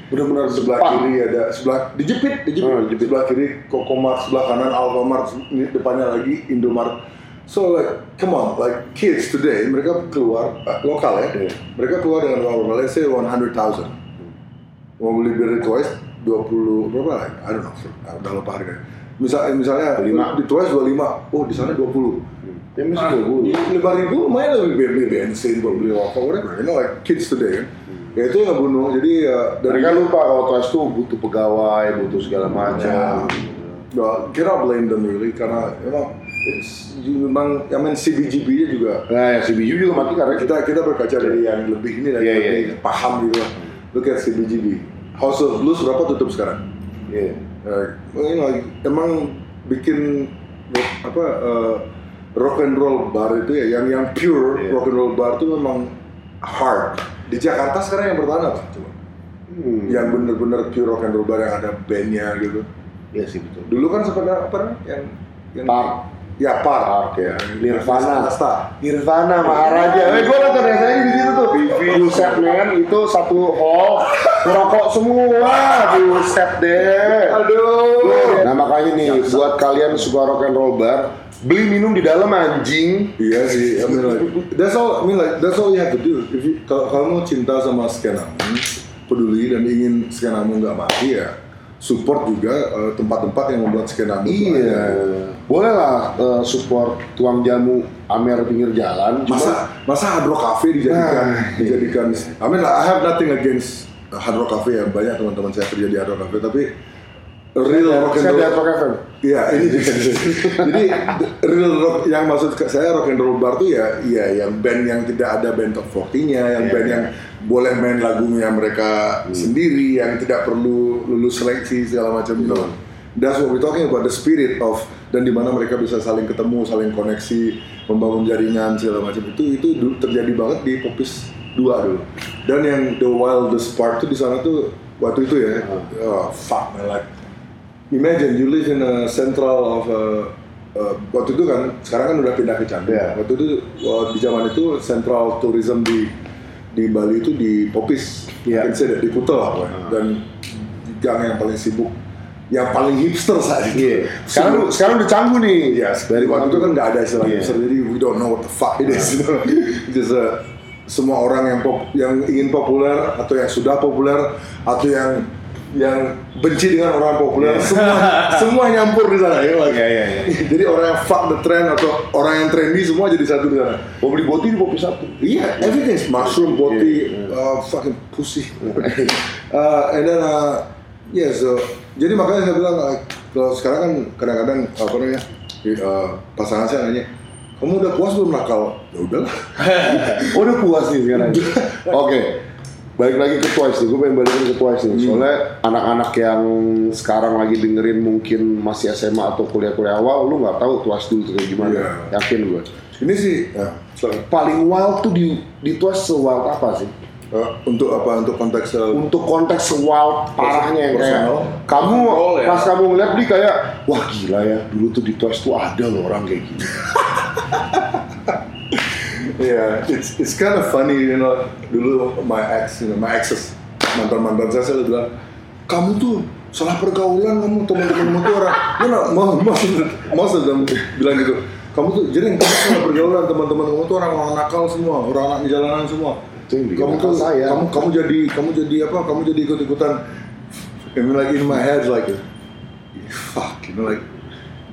Benar-benar sebelah kiri ada sebelah dijepit dijepit, Oh, dijepit. sebelah kiri Kokomart sebelah kanan Alfamart ini depannya lagi Indomart so like come on like kids today mereka keluar uh, lokal ya Iya. mereka keluar dengan uang let's say 100,000 mau beli bir di Twice 20 berapa lah I don't know udah lupa harganya misalnya misalnya 25. di Twice 25 oh di sana 20 Ya mesti dua puluh. lima ribu lumayan lebih beli, bensin buat beli rokok whatever you know like kids today kan ya itu yang bunuh jadi ya dari Mereka lupa kalau Twice tuh butuh pegawai, butuh segala macam. Well, cannot blame them really karena emang it's, memang I mean CBGB-nya juga Nah, ya Biju juga mati karena kita kita berkaca dari yang lebih ini lagi Iya, iya, lebih iya. paham gitu. Look at CBGB. House of Blues berapa tutup sekarang? Iya. Eh, ini lagi emang bikin apa eh, rock and roll bar itu ya yang yang pure Iya. rock and roll bar itu memang hard. Di Jakarta sekarang yang bertahan apa? Coba. Hmm. Yang bener-bener pure rock and roll bar yang ada bandnya gitu. Iya sih betul. Dulu kan ada apa yang yang Park. Ya Park. Park, ya. Nirvana. Asta. Nirvana Maharaja. Eh, gue nonton rasanya di situ tuh. Buset men, itu satu hall rokok semua. Buset deh. Aduh. Nah makanya nih, buat kalian suka rock and roll bar, beli minum di dalam anjing. Iya sih, I mean like that's all. I mean like that's all you have to do. If you, kalau kamu cinta sama skenamu, peduli dan ingin skenamu nggak mati ya, support juga eh, tempat-tempat yang membuat skenamu. Iya. Boleh lah eh, support tuang jamu Amer pinggir jalan. Cuma Masa masa Hard Rock Cafe dijadikan Nah. dijadikan. I mean I have nothing against Hard Rock Cafe ya banyak teman-teman saya kerja di Hard Rock Cafe tapi real rock and roll. Rock FM. Iya, ini juga. Jadi real rock yang maksud saya rock and roll bar tuh ya, iya yang band yang tidak ada band top 40-nya, yang Iya, band iya. yang boleh main lagunya mereka sendiri, yang tidak perlu lulus seleksi segala macam gitu. That's what we're talking about the spirit of dan di mana mereka bisa saling ketemu, saling koneksi, membangun jaringan segala macam itu itu terjadi banget di Popis 2 dulu. Dan yang the wildest part tuh di sana tuh waktu itu ya, oh, fuck man like Imagine you live in a central of a, uh, waktu itu kan sekarang kan udah pindah ke Candi. Iya. Waktu itu uh, di zaman itu central tourism di di Bali itu di Popis, yeah. say that, di Kuta lah pokoknya. Dan gang yang paling sibuk, yang paling hipster saat itu. Iya. Sekarang sekarang udah canggung nih. Iya, dari waktu itu kan nggak ada istilah Iya. hipster, jadi we don't know what the fuck it is. Just uh, semua orang yang pop, yang ingin populer atau yang sudah populer atau yang yang benci dengan orang populer semua semua nyampur di sana ya. Iya, iya, iya. jadi orang yang fuck the trend atau orang yang trendy semua jadi satu di sana Mau beli boti di kopi satu. Iya, everything is mushroom, boti, uh, fucking pussy. uh, and then, uh, yeah, so jadi makanya saya bilang uh, kalau sekarang kan kadang-kadang apa namanya uh, pasangan saya nanya, kamu udah puas belum nakal? Ya udahlah. Oh, udah puas nih sekarang. Oke. Balik lagi ke Twice nih, gue pengen balikin ke Twice nih. Soalnya anak-anak yang sekarang lagi dengerin mungkin masih SMA atau kuliah-kuliah awal, lu nggak tahu Twice dulu tuh kayak gimana. Iya. Yakin gue. Ini sih, ya, sorry. Paling wild tuh di di Twice se-wild apa sih? Uh, untuk apa? Untuk konteks uh, Untuk konteks wild parahnya yang kayak kamu Roll ya. pas kamu ngeliat dia kayak wah gila ya dulu tuh di Twice tuh ada loh orang kayak gini. Yeah, it's it's kind of funny, you know. Dulu my ex, you know, my exes, mantan mantan saya selalu bilang, kamu tuh salah pergaulan kamu teman-temanmu tuh orang, you know, most most most of them bilang gitu. Kamu tuh jadi kamu salah pergaulan teman-teman kamu tuh orang orang nakal semua, orang anak di jalanan semua. Kamu tuh, saya. kamu kamu jadi kamu jadi apa? Kamu jadi ikut ikutan. I mean, like in my head like, fuck, you know, like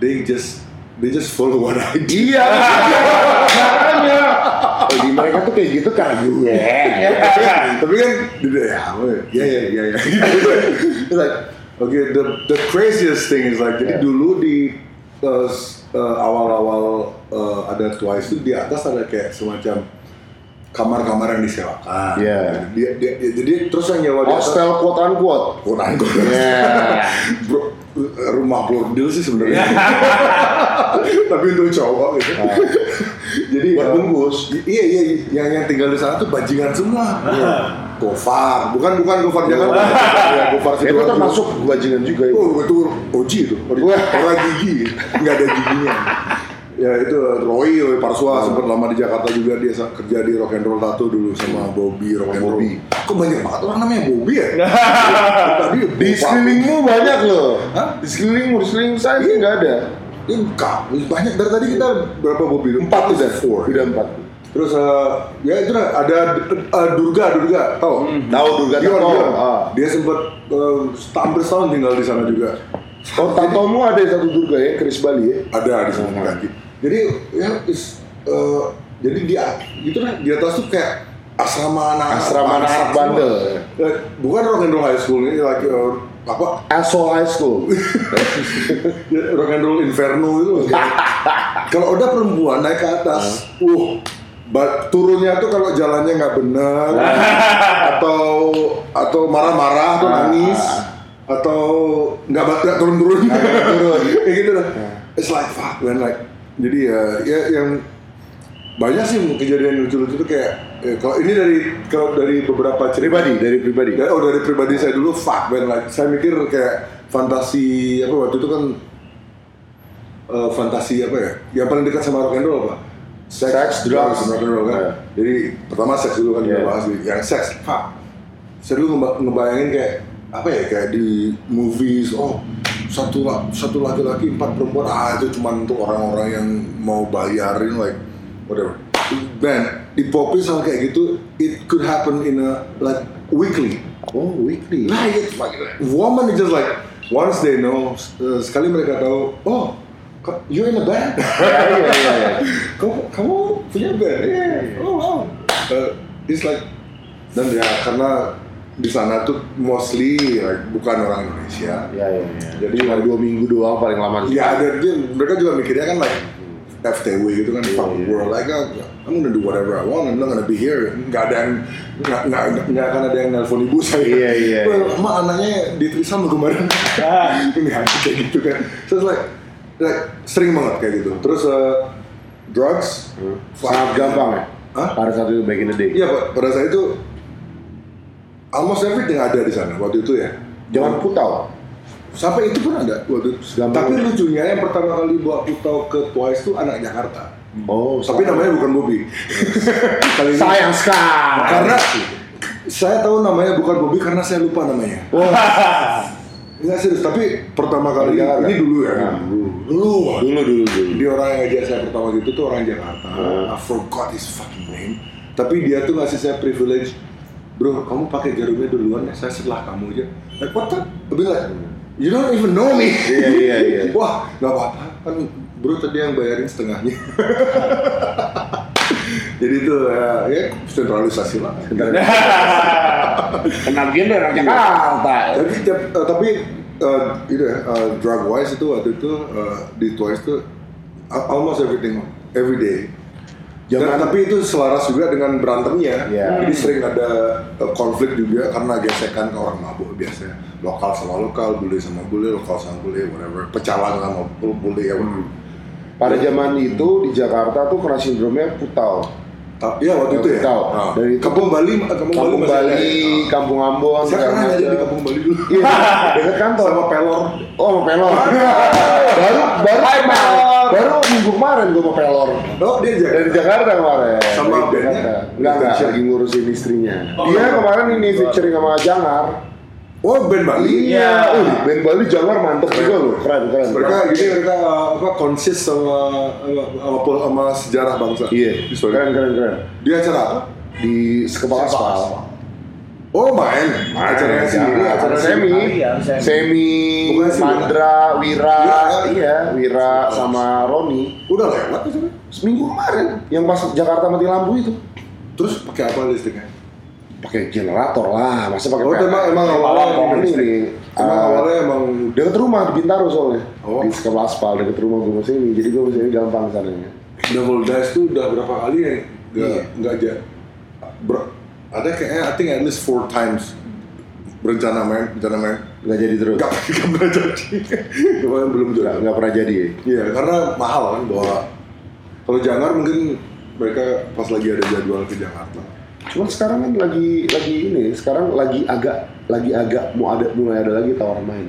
they just they just follow what I do. Iya, makanya. Di mereka tuh kayak gitu kan gue. tapi kan ya ya ya ya ya It's like okay the the craziest thing is like jadi dulu di uh, uh, awal-awal uh, ada twice itu di atas ada kayak semacam kamar-kamar yang disewakan Yeah. dia, dia, dia- jadi terus yang nyewa di atas Hostel quote unquote. kurang Yeah. Bro, rumah bordil sih sebenarnya tapi untuk cowok gitu jadi Buat uh, bungkus. iya iya iya. yang yang tinggal di sana tuh bajingan semua Gofar bukan bukan Gofar Jakarta ya Gofar Itu Sidoarjo. termasuk bajingan juga ya. oh itu Oji itu orang gigi nggak ada giginya ya itu Roy Roy Parswa sempat lama di Jakarta juga dia kerja di Rock and Roll Tattoo dulu sama Bobby Rock and Roll Bobby. kok banyak banget orang namanya Bobby ya tadi Di sekelilingmu banyak loh. Hah? Di sekelilingmu, di sekeliling saya sih nggak ada. Ya, enggak, banyak dari tadi kita berapa Bobby? Empat udah. Four. Udah empat. Terus eh, ya itu lah ada eh, Durga Durga tahu? Tahu Durga Dion. Dion. Ah. Dia sempat eh, hampir setahun tinggal di sana juga. Oh, tatomu ada satu Durga ya, Chris Bali ya. Ada di sana Hmm. Jadi ya is, eh, jadi dia itu lah di atas tuh kayak asrama anak Asrama anak bandel. Eh, bukan rock and roll high school ini like eh, apa? Asshole High School. Ya, rock and roll inferno itu kalau udah perempuan naik ke atas uh ba- turunnya tuh kalau jalannya nggak benar atau atau marah-marah atau nangis atau nggak ba- nggak turun-turun. Turun kayak gitu lah it's like fuck man like jadi ya ya yang banyak sih kejadian lucu-lucu tuh kayak eh, kalau ini dari kalau dari beberapa cerita Pribadi, dari pribadi. Ya, oh dari pribadi saya dulu fuck man like saya mikir kayak fantasi apa waktu itu kan eh, fantasi apa ya yang paling dekat sama rock and roll apa Sex, drugs. and rock and roll kan Yeah. jadi pertama seks dulu kan kita Yeah. bahas yang seks fuck saya dulu ngeba- ngebayangin kayak apa ya kayak di movies oh satu satu laki-laki empat perempuan ah itu cuma untuk orang-orang yang mau bayarin like whatever man di popis hal kayak gitu it could happen in a like weekly Oh, weekly. Nah, it's fucking woman is just like once they know uh, sekali mereka tahu, oh, you in a band? Iya, iya, iya. kamu kamu punya band? Yeah. Oh wow. Uh, it's like dan ya karena di sana tuh mostly like, bukan orang Indonesia. Iya, iya, iya. Jadi cuma dua minggu doang paling lama. Ya ada dia mereka juga mikirnya kan like FTW gitu kan fuck the iya. world like ah, I'm gonna do whatever I want I'm not gonna be here nggak ada yang nggak nggak nggak akan ada yang nelpon ibu saya Iya, iya. well, emak anaknya di Trisam kemarin nggak ada kayak gitu kan so it's like like sering banget kayak gitu terus uh, drugs fuck. Sangat gampang ya. Hah? Pada saat itu back in the day. iya pada saat itu almost everything ada di sana waktu itu ya Jangan putau. sampai itu pun ada waktu itu. Gampang. tapi lucunya yang pertama kali bawa Putau ke Twice itu anak Jakarta Oh, tapi namanya bukan Bobby kali ini sayang sekali. karena saya tahu namanya bukan Bobby karena saya lupa namanya Enggak serius, tapi pertama kali Jakarta. ini dulu ya. Nah, dulu. Dulu. dulu dulu dulu. Dia orang yang ngajak saya pertama itu tuh orang Jakarta. Hmm. I forgot his fucking name. Tapi dia tuh ngasih saya privilege bro kamu pakai jarumnya duluan ya saya setelah kamu aja. Like what the? I be like you don't even know me. Iya, iya, iya. wah nggak apa-apa. Kan bro tadi yang bayarin setengahnya. Jadi itu ya, ya sentralisasi lah. Kena begini orang Jakarta. tapi tiap- eh, tapi eh, itu ya drug wise itu waktu itu eh, di Twice itu almost everything every day Dan, Jangan- tapi itu selaras juga dengan berantemnya Iya. jadi sering ada eh, konflik juga karena gesekan ke orang mabuk biasanya lokal sama lokal bully sama bully lokal sama bully whatever pecalang sama bully ya Hmm. Pada zaman itu di Jakarta tuh kena sindromnya putau. Ta- Iya waktu itu ya. Tahu. Nah. Dari itu- Kampung Bali, Kampung, Kampung Bali, ya? Kampung Ambon, Saya pernah di. Kampung Bali dulu. Iya, dekat kantor. Sama pelor. Oh, sama pelor. baru baru baru minggu kemarin gue sama pelor. Oh dia jaga. Dari Jakarta kemarin. Sama bandnya? Jakarta. Enggak Siapa? lagi ngurusin istrinya. Oh, Dia iya. kemarin ini featuring sama Jangar. Oh band Bali. Iya. Uh, band Bali Jangar mantep juga loh. Keren keren. Mereka gini mereka uh, apa konsis sama sama, sama, sama sejarah bangsa. Iya. Keren keren keren. Di acara apa? Di Sekepal Aspal. Oh main. Acaranya sendiri. Jangan. Acara semi, Iya, semi. semi, Bukan sih, Mandra, Wira, Iya. iya, Wira sama Roni. Udah lewat itu. Seminggu kemarin, yang pas Jakarta mati lampu itu, Terus pakai apa listriknya? pakai generator lah, masa pakai Oh, emang- emang awalnya ini, Emang uh, awalnya emang dekat rumah di Bintaro soalnya, Oh. di sekolah aspal dekat rumah gue masih ini, jadi gue masih ini gampang sananya. Double Dash tuh udah berapa kali ya? Nggak, Iya. nggak aja. Ber- ada kayaknya, I think at least four times berencana main, berencana main. Nggak jadi terus, Nggak, nggak pernah jadi. Kemarin belum jadi. nggak pernah jadi. ya? Iya, karena mahal kan bawa. Kalau Jangar mungkin mereka pas lagi ada jadwal ke Jakarta. Cuman sekarang kan lagi lagi ini, sekarang lagi agak lagi agak mau ada mulai ada lagi tawaran main.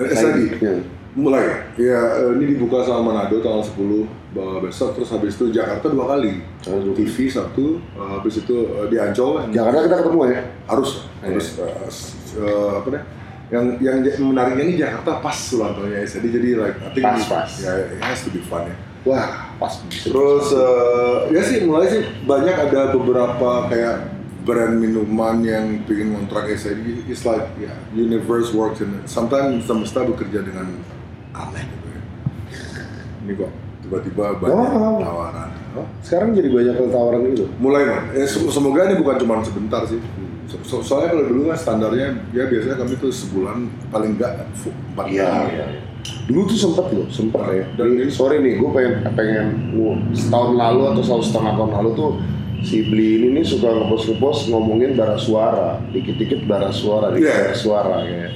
Eh, SID Ya. Mulai. Eh, ini dibuka sama Manado tanggal 10 bahwa besok terus habis itu Jakarta dua kali. 20. TV satu, eh, habis itu eh, di Ancol Jakarta kita ketemu ya. harus harus eh, s- eh, apa deh yang yang menariknya ini Jakarta pas ulang tahunnya SID jadi like I think Pas, it- pas. ya it has to be fun ya. Wah, pas. Terus eh, ya sih mulai sih banyak ada beberapa kayak brand minuman yang bikin kontrak SID. It's like ya universe works and sometimes semesta bekerja dengan aneh ya. Ini kok tiba-tiba banyak apa-apa. tawaran. Oh, Sekarang jadi banyak tawaran gitu. mulai man. Eh, se- semoga ini bukan cuma sebentar sih. So- so- soalnya kalau dulu kan standarnya ya biasanya kami tuh sebulan paling enggak empat Iya, kali. iya. Dulu tuh sempet loh, sempet ya. Dan- Dan sorry nih, gue pengen pengen mau setahun lalu atau satu setengah tahun lalu tuh si Bli ini nih suka ngepost-ngepost ngomongin bara suara, dikit-dikit bara suara, dikit bara suara kayak.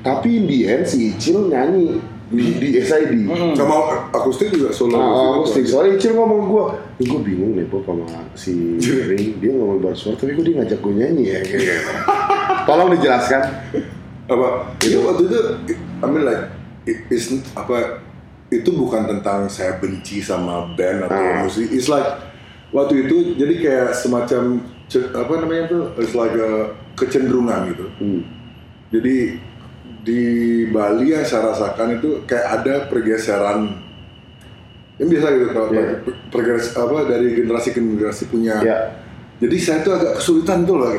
Tapi the end si Icil nyanyi di, di SID. Sama akustik juga solo. Nah, akustik. Soalnya Icil ngomong gue, eh, gue bingung nih Bob sama si Ring, dia ngomong bara suara, tapi kok dia ngajak gue nyanyi ya. Tolong dijelaskan. apa itu waktu itu I mean like it- apa itu bukan tentang saya benci sama band atau Ah. musik it's like waktu itu jadi kayak semacam apa namanya tuh it's like a kecenderungan gitu Hmm. jadi di Bali yang saya rasakan itu kayak ada pergeseran yang biasa gitu kalau Iya. per- pergeres apa dari generasi ke generasi punya Ya. jadi saya tuh agak kesulitan tuh loh.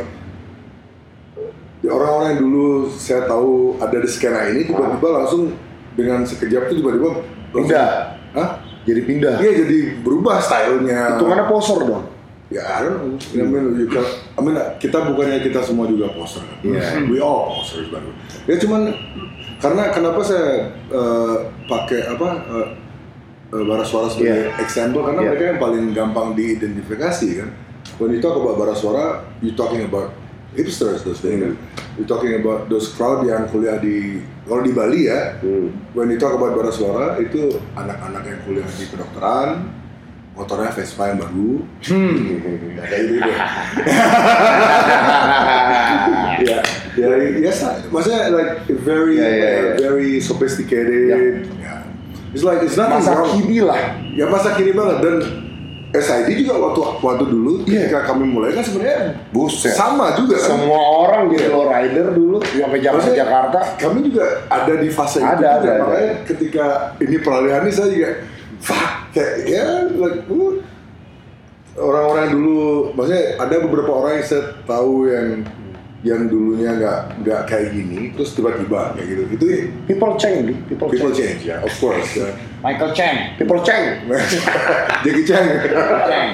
Ya, Orang-orang yang dulu saya tahu ada di skena ini tiba-tiba langsung dengan sekejap tuh tiba-tiba Pindah. Hah? Jadi pindah. Iya jadi berubah stylenya. Hitungannya posor dong. Ya, I don't know. I mean, you can- I mean, kita bukannya kita semua juga poser kan? Iya. We all posers baru. Ya cuman karena kenapa saya eh, pakai apa eh, eh, bara suara sebagai Iya. example karena Iya. mereka yang paling gampang diidentifikasi kan. When you talk about bara suara, you talking about hipsters those days kan. You talking about those crowd yang kuliah di kalau di Bali ya. Hmm. When you talk about bara suara itu anak-anak yang kuliah di kedokteran, motornya Vespa yang baru, Ya, kayak gitu deh. ya, ya, yes, maksudnya like very, Ya, ya, ya. uh, very sophisticated. Ya. It's like it's not Masa kini lah. Ya masa kini banget dan SID juga waktu waktu dulu Iya. ketika kami mulai kan sebenarnya Buset. sama juga kan. Semua orang jadi low rider dulu sampai Jakarta Maksudnya, Jakarta. Kami juga ada di fase itu Ada, juga. ada, ada. Makanya ketika ini peralihan ini saya juga fuck kayak ya like uh, orang-orang yang dulu maksudnya ada beberapa orang yang saya tahu yang yang dulunya nggak nggak kayak gini terus tiba-tiba kayak gitu itu People change, people, people change. change ya of course ya. Michael Chang. People change. Jackie Chan Chang.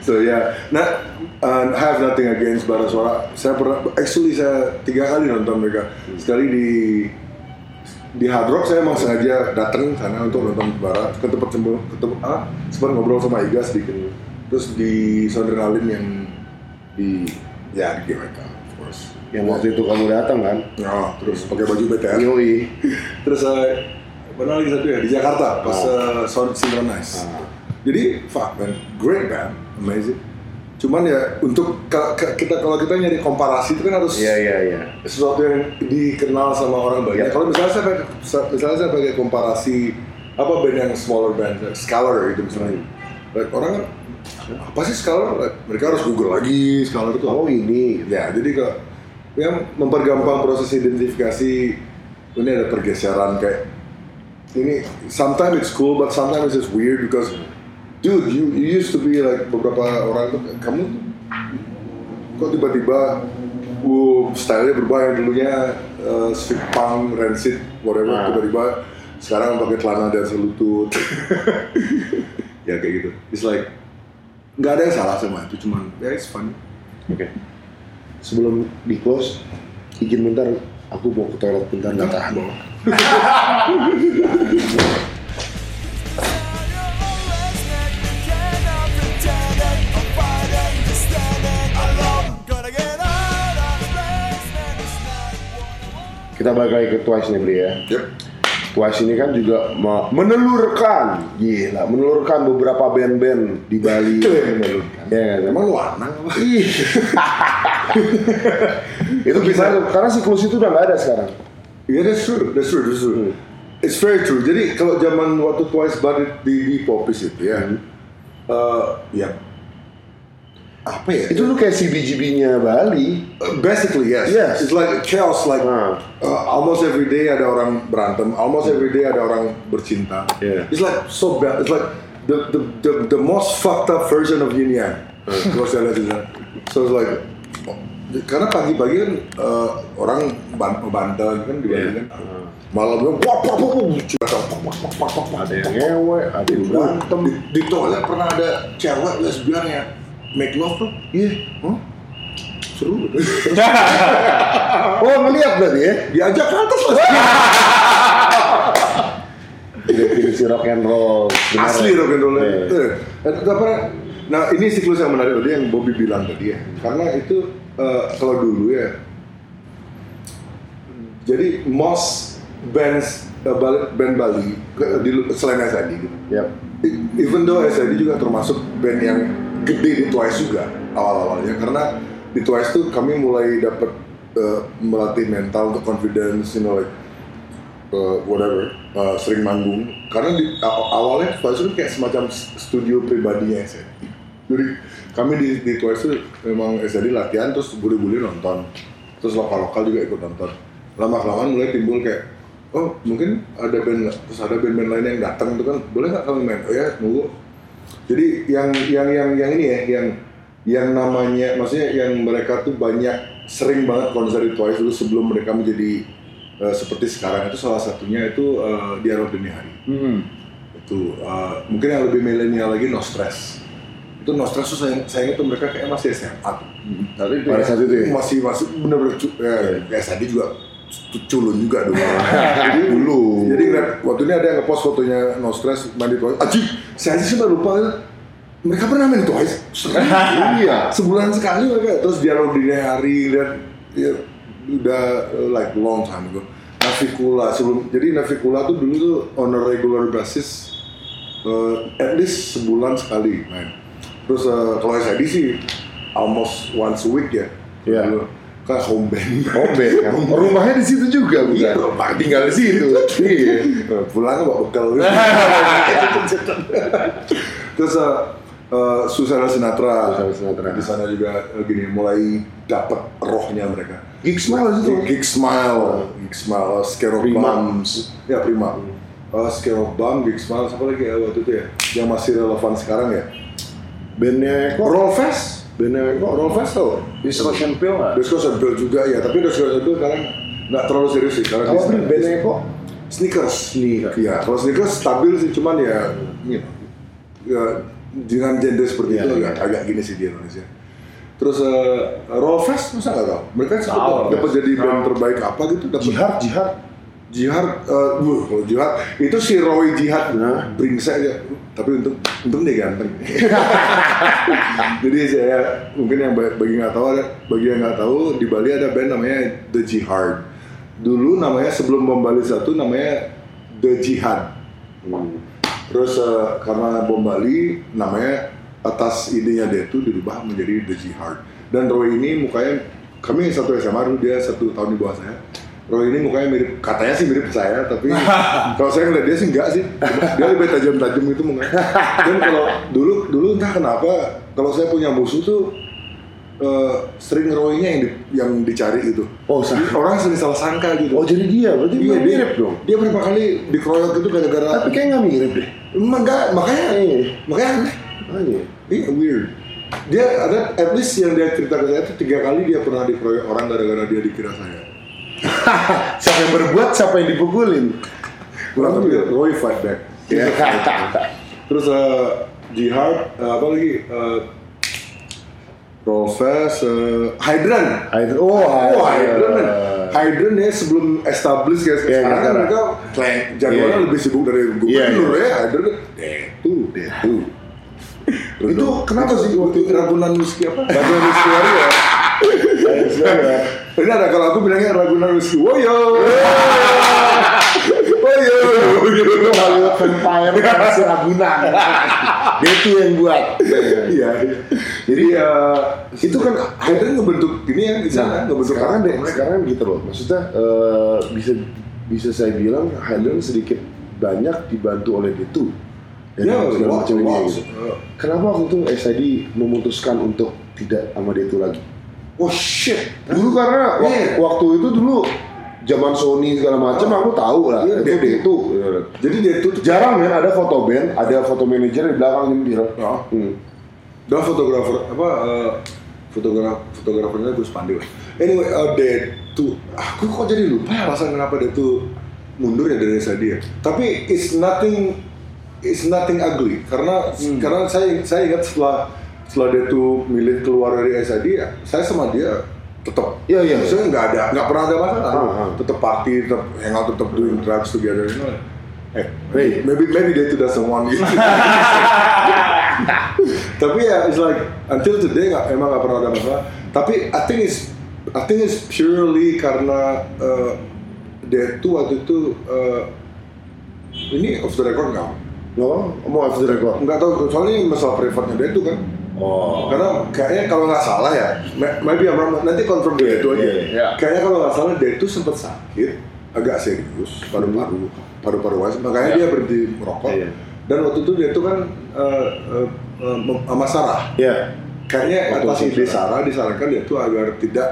so ya yeah. nah uh, I have nothing against Bara Suara saya pernah actually saya tiga kali nonton mereka sekali di di Hard Rock saya emang sengaja datang sana untuk nonton Bara ke tempat sembuh ketemu ah sempat ngobrol sama Iga sedikit. Terus di Soundernalin yang di ya di GWK of course. Yang waktu itu kamu datang kan? oh, terus pakai baju BTR Yoi. terus saya mana lagi satu ya? Di Jakarta pas uh, Sound Synchronize. Ah. jadi fuck man great band amazing cuman ya untuk ka- ka- kita kalau kita nyari komparasi itu kan harus Iya, iya, iya. sesuatu yang dikenal sama orang banyak Iya. kalau misalnya saya pakai sa- misalnya saya pakai komparasi apa band yang smaller band kayak Scalar gitu misalnya like, orang kan apa sih Scalar Like, mereka harus Google lagi Scalar itu apa Oh ini. Ya, jadi ke yang mempergampang proses identifikasi ini ada pergeseran kayak ini sometimes it's cool but sometimes it's just weird because dude you, you used to be like beberapa orang tuh kamu kok tiba-tiba uh, stylenya berubah yang dulunya uh, street punk, rancid, whatever Nah. tiba-tiba sekarang pakai celana dan selutut ya kayak gitu it's like nggak ada yang salah sama itu cuman ya it's fun Oke. Sebelum di close, izin bentar. Aku mau ke toilet bentar nggak tahan. Kita balik lagi ke Twice nih Bri ya. Yep. Twice ini kan juga me- menelurkan, gila, menelurkan beberapa band-band di Bali. Menelurkan. Ya, kan? Emang? Ih. itu tuh? Karena siklus itu udah nggak ada sekarang. Iya, that's true, that's true, that's true. It's very true. Jadi kalau zaman waktu Twice Buddy di, di Popis itu ya, eh, ya apa ya? Itu tuh kayak CBGB-nya Bali. Uh, basically yes. Yes. It's like chaos. Like Ah. uh, almost every day ada orang berantem. Almost every day ada orang bercinta. Yeah. It's like so bad. It's like the the the, the most fucked up version of Yin Yang. Kalau saya lihat itu. So it's like karena pagi-pagi kan uh, orang ban bantal kan di Bali kan. Malamnya wah wah wah wah Ada yang ngewe, ada yang berantem. di, di toilet pernah ada cewek lesbian yang make love tuh. Iya. Hah? Seru. Oh ngeliat berarti ya? Diajak ke atas lah. Definisi rock and roll. Benar asli rock and roll Iya. itu. Dan apa? Nah ini siklus yang menarik tadi yang Bobby bilang tadi ya. Karena itu eh, kalau dulu ya. Jadi most bands eh, band Bali di, selain SID gitu. Yap. E- Even though SID juga termasuk band yang gede di Twice juga awal-awalnya karena di Twice tuh kami mulai dapat eh, melatih mental untuk confidence, you know like uh, whatever, uh, sering manggung. Karena di aw- awalnya Twice itu kayak semacam studio pribadinya SID. Jadi kami di, di Twice itu memang SID latihan terus bule-bule nonton, terus lokal-lokal juga ikut nonton. Lama kelamaan mulai timbul kayak oh mungkin ada band terus ada band-band lain yang datang itu kan boleh nggak kami main? Oh ya nunggu. Jadi yang yang yang yang ini ya yang yang namanya maksudnya yang mereka tuh banyak sering banget konser di Twice dulu sebelum mereka menjadi eh, seperti sekarang itu salah satunya itu eh, di Arab Dini Hari Hmm. itu eh, mungkin yang lebih milenial lagi No Stress itu No Stress tuh saya saya ingat tuh mereka kayak masih SMA tuh. Tapi itu Pada saat itu ya? masih masih bener-bener cu- ya, ya tadi juga culun juga dulu. jadi Dulu. Jadi ngeliat, waktu ini ada yang ngepost fotonya No Stress main di Twice. Aji, saya aja sih udah lupa. Mereka pernah main di Twice. iya. Sebulan sekali mereka. Terus dialog dini hari lihat ya, udah uh, like long time ago. Navikula sebelum jadi Navikula tuh dulu tuh on a regular basis uh, at least sebulan sekali main. Terus uh, kalau SID sih almost once a week ya. Iya. Dulu. Kan home band. Home band kan? Rumahnya di situ juga bukan? Iya, rumah. tinggal di situ. iya. pulang bawa bekal terus uh, uh, Susana Sinatra Susana Sinatra. di sana juga uh, gini mulai dapat rohnya mereka Gig Smile itu. Gig Smile Gig Smile uh, Scare of. Bombs ya Prima uh, Scare of Bomb Gig Smile siapa lagi ya waktu itu ya yang masih relevan sekarang ya Bandnya Rollfest, bandnya Eko, Rollfest tau? Discussion pill nggak? Disco Sample juga ya, tapi Disco Sample sekarang nggak terlalu serius sih karena di- sih bandnya Eko? sneakers. Sneakers. Iya, kalau sneakers stabil sih, cuman ya, know, ya dengan genre seperti Iya, itu iya. agak, agak gini sih di Indonesia. Terus uh, Rollfest masa nggak tau? Mereka sempat dapat jadi band terbaik apa gitu? Dapat Jihad, Jihad. Jihad, uh, wuh, kalau Jihad itu si Roy Jihad, Nah. brengsek aja. Tapi untung, untung dia ganteng. Jadi saya mungkin yang ba- bagi nggak tahu ada, bagi yang nggak tahu di Bali ada band namanya The Jihad. Dulu namanya sebelum Bom Bali satu namanya The Jihad. Hmm. Terus eh, karena Bom Bali namanya atas idenya dia itu dirubah menjadi The Jihad. Dan Roy ini mukanya kami satu SMA dulu dia satu tahun di bawah saya. Roy ini mukanya mirip, katanya sih mirip saya, tapi kalau saya ngeliat dia sih enggak sih. Dia lebih tajam-tajam itu mukanya. Dan kalau dulu dulu entah kenapa kalau saya punya musuh tuh eh, sering Roy-nya yang, di- yang dicari gitu. Oh, sa- orang sering salah sangka gitu. Oh jadi dia, berarti Iya, dia mirip dong. Dia berapa kali dikeroyok itu gara-gara Tapi kayak nggak mirip deh. Emang enggak, makanya Iya. makanya aneh. Oh, iya. Iya weird. Dia ada at least yang dia cerita ke saya itu tiga kali dia pernah dikeroyok orang gara-gara dia dikira saya. Siapa yang berbuat, siapa yang dipukulin. Kurang tapi Roy fight back. Iya. Terus eh, Jihad, eh, apa lagi? Uh, eh, Hydran. Hydran. Oh, Oh, Hydran. Hydran. Hydran ya sebelum establish kayak Iya, sekarang sekarang. mereka jadwalnya Iya. lebih sibuk dari gubernur Iya, iya. ya. Hydran itu, itu. Itu kenapa sih waktu itu? Ragunan Whisky apa? Bagian Wisnuari ya. Ini ada kalau aku bilangnya Ragunan Whisky. Woyo. Woyo. Itu Hollywood Vampire versi Ragunan. Dia itu yang buat. Iya. Jadi ya itu kan Hydran ngebentuk ini ya di sana, Nah, ngebentuk sekarang deh, sekarang gitu loh. Maksudnya eh, bisa bisa saya bilang Hydran sedikit banyak dibantu oleh itu. Dan Ya, segala macam ini gitu. Kenapa waktu itu SID memutuskan untuk tidak sama dia itu lagi? Oh shit. Dulu karena Iya. waktu itu dulu zaman Sony segala macam Oh. aku tahu lah. Iya, itu dia- itu. Jadi dia itu Jarang kan ada foto band, ada foto manajer di belakang nyempil. Oh. Hmm. dan fotografer apa eh, fotograf fotografernya Gus Pandi lah. Anyway, uh, dia tuh aku kok jadi lupa ya alasan kenapa dia tuh mundur ya dari dia. Tapi it's nothing it's nothing ugly karena karena saya saya ingat setelah setelah dia tuh milih keluar dari SID ya, saya sama dia tetap Iya, iya. maksudnya nggak ada nggak pernah ada masalah Ah, ah. tetap party tetap hangout tetap doing drugs together you know. eh Hey. maybe maybe dia doesn't want you tapi ya it's like until today nggak emang nggak pernah ada masalah tapi I think it's I think it's purely karena uh, dia tuh waktu itu uh, ini off the record nggak No, mau off the record. nggak tahu soalnya masalah privatnya dia tuh kan Oh. karena kayaknya kalau nggak salah ya ma- maybe I'm wrong, nanti confirm dia itu aja iya, iya. kayaknya kalau nggak salah dia itu sempat sakit agak serius paru-paru paru-paru makanya Iya. dia berhenti merokok Iya. dan waktu itu dia tuh kan uh, uh, uh, Sarah Ya. kayaknya Waktu atas itu ide Sarah. Disarankan dia tuh agar tidak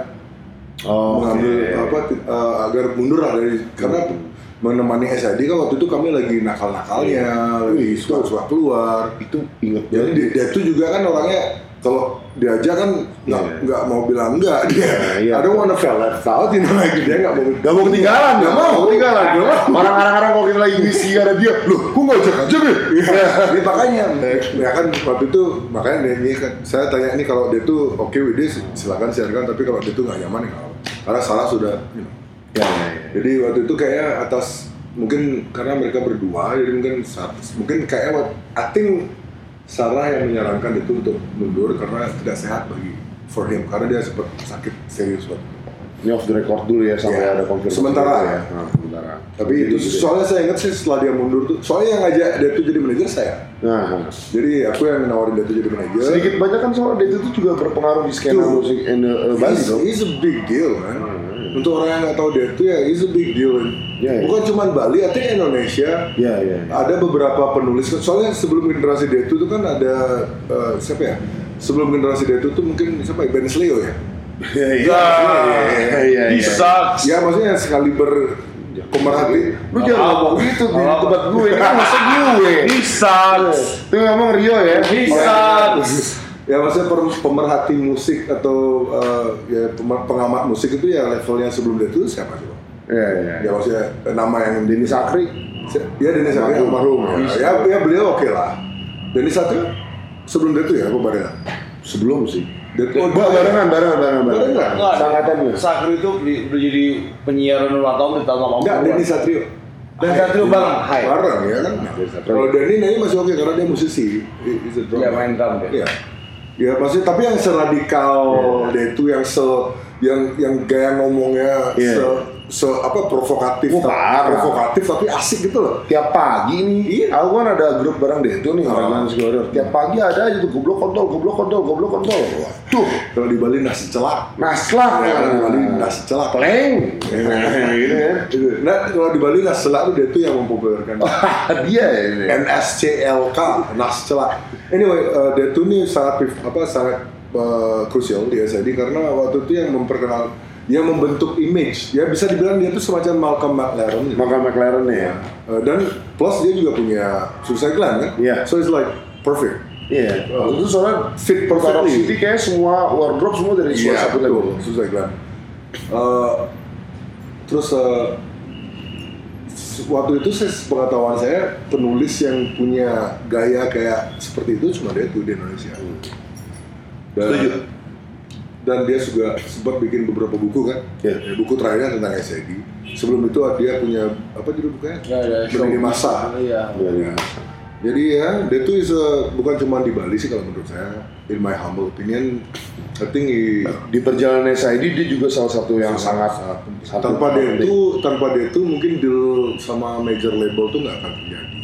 Oh, mengambil oke. apa ti- uh, agar mundur lah dari karena Hmm. Menemani SID kan waktu itu kami lagi nakal-nakalnya lagi Iya. suka-suka keluar itu inget jadi dia, dia tuh juga kan orangnya kalau diajak kan nggak Iya. nggak mau bilang enggak dia iya. I don't wanna feel left out know like dia nggak mau Gak mau ketinggalan, gak mau ketinggalan. Nggak mau. Orang-orang kalau kita lagi ngisi ada dia, loh, kok nggak ajak aja nih? Iya, ini makanya ya kan waktu itu makanya dia ini kan saya tanya ini kalau dia tuh oke with this silakan siarkan tapi kalau dia tuh nggak nyaman ya nggak karena salah sudah you know. Ya, ya, ya. jadi waktu itu kayak atas mungkin karena mereka berdua jadi mungkin saat, mungkin kayak what- I think Sarah yang menyarankan itu untuk mundur karena tidak sehat bagi for him karena dia sempat sakit serius waktu. Ini off the record dulu ya sampai Iya. ada konfirmasi. Sementara gitu ya. Nah, sementara. Tapi Jadi itu gitu ya. soalnya saya ingat sih setelah dia mundur tuh soalnya yang ngajak dia tuh jadi manajer saya. Nah, Jadi aku yang nawarin dia tuh jadi manajer. sedikit banyak kan soal dia itu juga berpengaruh di skena Tuh. musik in uh, Bali He's, a big deal kan. Untuk orang yang nggak tahu dia tuh ya he's a big deal. Iya, iya. Bukan cuma Bali, artinya Indonesia. Ya, ya. Ada beberapa penulis soalnya sebelum generasi dia itu tuh kan ada eh, siapa ya? Sebelum generasi dia itu tuh mungkin siapa ya? Ben Sleo ya. Iya, iya, iya, He iya. sucks. Ya maksudnya sekali ber pemerhati lu jangan ngomong gitu di tempat gue ini kan masa gue Bisa. itu ngomong Rio ya Bisa. Ya maksudnya pemerhati musik atau eh, ya pengamat musik itu ya levelnya sebelum dia itu siapa sih? Bang? ya ya Ya maksudnya nama yang Denny Sakri Ya Denny Satrio almarhum ya. ya. Ya beliau oke lah. Denny Satrio sebelum dia itu ya apa barengan? sebelum sih Dia Oh, barengan, barengan, barengan, Barengan? Enggak, Sangkatan ya? Sakri itu udah jadi penyiaran ulang tahun di tahun 80 Enggak, Denny Satrio. Dan Satrio bareng, hai. Bareng ya kan. Kalau Denny nanya masih oke karena dia musisi. Iya, main drum dia. Iya. Ya maksudnya tapi yang seradikal dia itu yang se yang yang gaya ngomongnya Iya. se se apa provokatif Wah, parah. provokatif tapi asik gitu loh. tiap pagi nih, aku kan ada grup bareng deh itu nih orang yang Warrior. Tiap pagi ada aja tuh goblok kontol, goblok kontol, goblok kontol. Tuh, Kalau di Bali nasi celak. naslah Ya, kalau di Bali nasi celak. Pleng. gitu kan. Gitu. Nah, kalau di Bali nasi celak tuh dia tuh yang mempopulerkan. Dia ya. NSCLK, nas celak. Anyway, uh, dia tuh nih sangat apa sangat uh, krusial di SID karena waktu itu yang memperkenal yang membentuk image ya bisa dibilang dia tuh semacam Malcolm McLaren gitu. Maka McLaren ya. Uh, dan plus dia juga punya Suicide Gland kan Iya. so it's like perfect Iya. Waktu itu soalnya fit perfectly City kayak semua wardrobe semua dari Iya, suara satu lagu. Suicide Gland. Uh, terus uh, waktu itu saya pengetahuan saya penulis yang punya gaya kayak seperti itu cuma dia tuh di Indonesia. Dan, Setuju. Dan dia juga sempat bikin beberapa buku kan, Iya. Ya, buku terakhirnya tentang SID. Sebelum itu dia punya apa judul bukunya? Ya, ya, show. Masa. Iya. Iya. Jadi ya, dia tuh is a- bukan cuma di Bali sih kalau menurut saya. In my humble opinion, I think he, Di perjalanan SID dia juga salah satu yang sangat satu tanpa dia itu tanpa dia itu mungkin deal sama major label tuh nggak akan terjadi.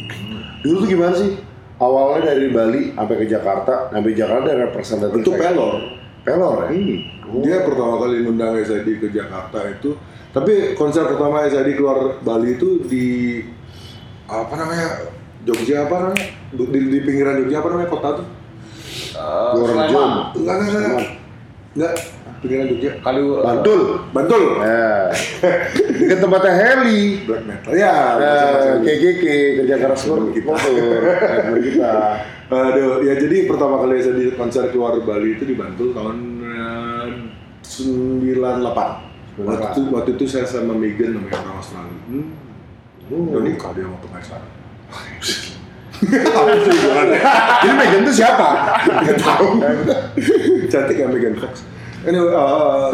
Dulu tuh gimana sih? Awalnya dari Bali sampai ke Jakarta, sampai Jakarta ada representatif. Itu saya. pelor. Pelor ya? Hmm. Oh. Dia pertama kali ngundang SID ke Jakarta itu, tapi konser pertama SID keluar Bali itu di apa namanya Jogja apa namanya di, di pinggiran Jogja apa namanya kota tuh? Gorjum. Sleman. Enggak enggak enggak enggak pinggiran Jogja. Kali Bantul. Bantul. Ya. Dekat tempatnya Heli. Black metal. Ya. Nah, KGK kerja keras motor Kita. Kita. Aduh, ya jadi pertama kali saya di konser keluar Bali itu di Bantul tahun eh, 98. Waktu itu, waktu itu saya sama Megan namanya orang Australia. Hmm. Oh. Nikah dia sama pengacara. Jadi Megan itu siapa? Gak tahu. Cantik ya Megan Fox. Anyway, uh,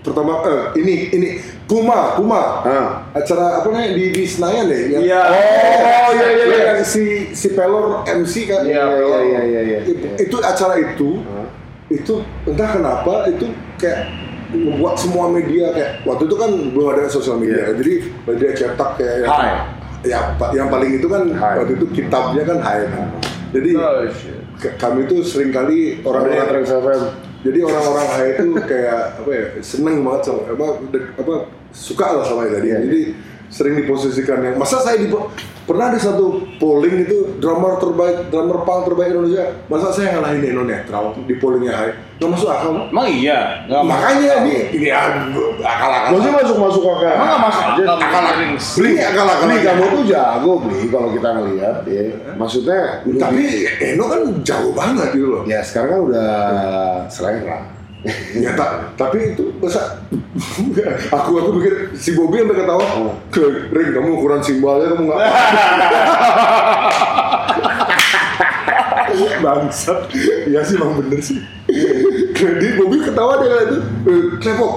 pertama eh, ini ini Puma Puma Ah. acara apa namanya di, di Senayan deh yang- Iya. Oh, iya, iya, iya. yang si si Pelor MC kan Iya, iya, iya, iya, iya. itu, acara itu itu entah kenapa itu kayak membuat semua media kayak waktu itu kan belum ada sosial media Iya. jadi media cetak kayak yang- Hai. ya yang paling itu kan Hai. waktu itu kitabnya kan Hai kan jadi Oh, shit. kami itu sering kali Orang-orang. Jadi orang-orang Hai itu kayak apa ya seneng banget sama apa apa suka lah sama tadi. Iya, jadi sering diposisikan yang masa saya di pernah ada satu polling itu drummer terbaik drummer punk terbaik Indonesia masa saya ngalahin Eno Netral di pollingnya Hai nggak masuk akal. Emang iya. Nggak makanya masuk. ini ini aduh, akal-akal Maksudnya masuk-masuk akal. Emang nggak masuk akal. akal-akal beli akal-akal Beli kamu tuh jago beli kalau kita ngelihat ya. Maksudnya udah tapi Eno kan jauh banget gitu loh ya sekarang kan udah selera. Ya, tak, tapi itu masa aku aku pikir si Bobby sampai ketawa, Oh. ke Ring kamu ukuran simbalnya kamu nggak bangsat, iya sih emang bener sih. Di Bobby ketawa dia itu, eh, Klepok,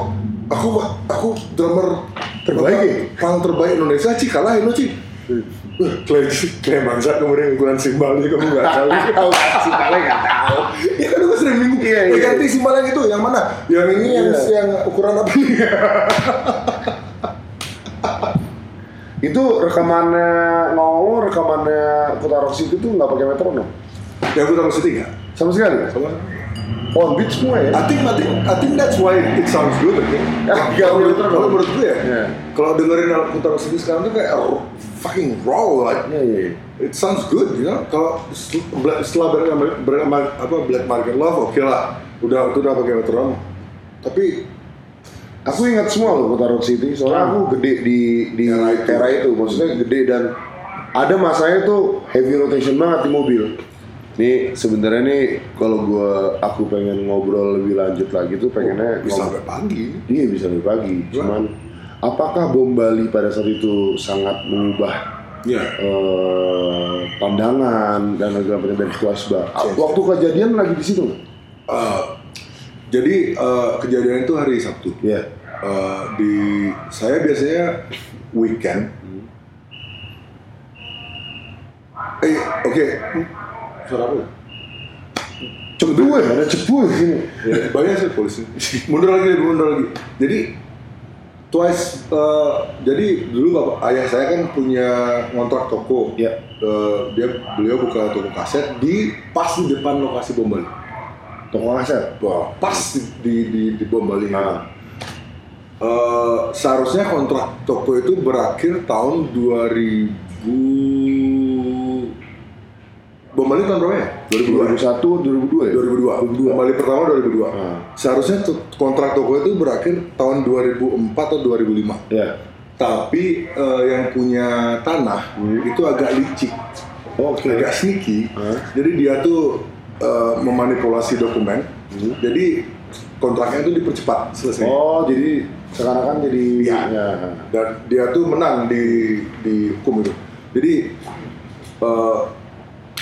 aku aku drummer Terbaik ya? punk terbaik Indonesia Ci kalahin lo Ci. Klaim, klaim bangsat kemudian ukuran simbalnya kamu nggak tahu. Simbalnya nggak tahu. Ya kan gue sering bingung. Iya, Eh, iya. ganti simbal yang itu, yang mana? Yang ini yang Iya. yang ukuran apa nih? Itu rekamannya ngomong rekamannya Kota Rock City tuh nggak pakai metronom yang gue taruh situ nggak? sama sekali. On beat semua ya. I think, I think, I think that's why it sounds good. Think. Ya, Kalau iya, menurut- kalau menurut gue ya, Iya. kalau dengerin Kuta City sekarang tuh kayak r- fucking raw, like Iya iya. iya. it sounds good, you know. Kalau setelah Black, Black, apa Black Market Love, oke lah, udah itu udah pakai metronom. Tapi Aku ingat semua loh Rock City, soalnya aku gede di di Era era itu. itu. maksudnya gede dan ada masanya tuh heavy rotation banget di mobil. Nih sebenarnya nih kalau gua aku pengen ngobrol lebih lanjut lagi tuh pengennya bisa ngobrol- sampai pagi. Iya bisa lebih pagi. Cuman apakah bom Bali pada saat itu sangat mengubah Iya. eh, pandangan dan macam dari? Change. Waktu kejadian lagi di situ? Eh, jadi eh, kejadian itu hari Sabtu. Iya. Eh, di saya biasanya weekend. Eh, oke. Suara apa? ya? Ya, ada cepu di sini. Ya, banyak sih polisi. Mundur lagi, mundur lagi. Jadi twice. eh, jadi dulu bapak ayah saya kan punya ngontrak toko. Iya. Eh, dia beliau buka toko kaset di pas di depan lokasi bom Bali. Toko kaset. Wah, pas di di, di, di bom Bali. Nah. Eh, seharusnya kontrak toko itu berakhir tahun 2000 Bom Bali tahun berapa ya? 2002 2001, 2002 ya? 2002. Bom Bali pertama 2002. Ah. Seharusnya kontrak toko itu berakhir tahun 2004 atau 2005. Ya. Tapi eh, yang punya tanah itu agak licik, Oke. agak sneaky. Hah? Jadi dia tuh eh, memanipulasi dokumen. Jadi kontraknya itu dipercepat selesai. Oh, jadi sekarang kan jadi Iya. ya. dan dia tuh menang di di hukum itu. Jadi eh,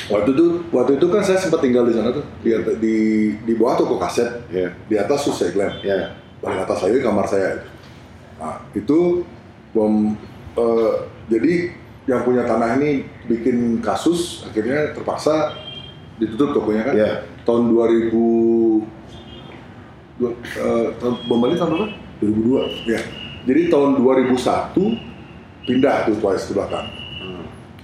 waktu itu waktu itu kan saya sempat tinggal di sana tuh di di di bawah toko kaset Ya. di atas Susai Glen Ya. paling atas lagi kamar saya. Nah itu bom eh, jadi yang punya tanah ini bikin kasus akhirnya terpaksa ditutup tokonya kan Ya. tahun 2000 dua- eh, tahun bom Bali tahun berapa? 2002. Ya. Jadi tahun 2001 pindah tuh twice ke belakang.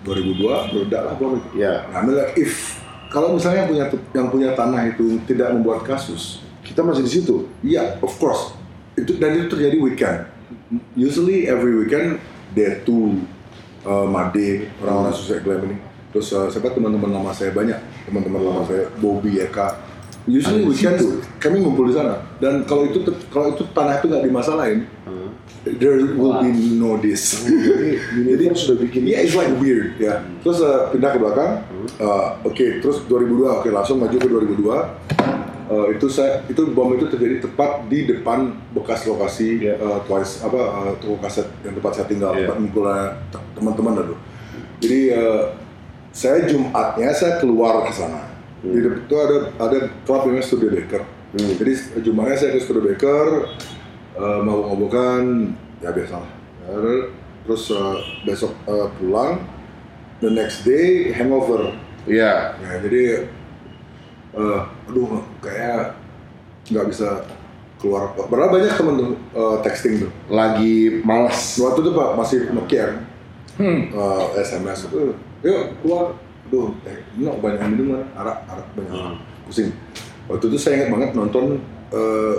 2002 meledak lah bom itu. Ya. Nah, meledak if kalau misalnya yang punya yang punya tanah itu tidak membuat kasus, Kita masih di situ. iya, of course. Itu dan itu terjadi weekend. Usually every weekend there to uh, Made, orang-orang susah Glam ini. Terus uh, siapa teman-teman lama saya banyak, teman-teman lama saya, Bobby, Eka. Usually di weekend kami ngumpul di sana. Dan kalau itu kalau itu tanah itu nggak dimasalahin, there will be no this. Jadi sudah bikin Iya, it's like weird ya. Terus uh, pindah ke belakang. Uh, Oke, terus 2002. Oke, langsung maju ke 2002. Uh, itu saya itu bom itu terjadi tepat di depan bekas lokasi Iya. uh, twice apa uh, toko kaset yang tempat saya tinggal Iya. tempat ngumpulnya te- teman-teman dulu. Jadi uh, saya Jumatnya saya keluar ke sana. Di depan itu ada ada klub namanya Studio Baker. Hmm. Jadi Jumatnya saya ke Studio Baker uh, mau ngobokan ya biasa Terus uh, besok uh, pulang, the next day hangover. Iya. Ya, jadi uh, aduh kayak nggak bisa keluar. Padahal banyak temen tuh uh, texting tuh. Lagi malas. Waktu itu pak masih Nokia kan? Hmm. uh, SMS itu, yuk keluar. Aduh, eh, ini banyak yang minum kan? Arak, arak banyak orang. Pusing. Waktu itu saya ingat banget nonton uh,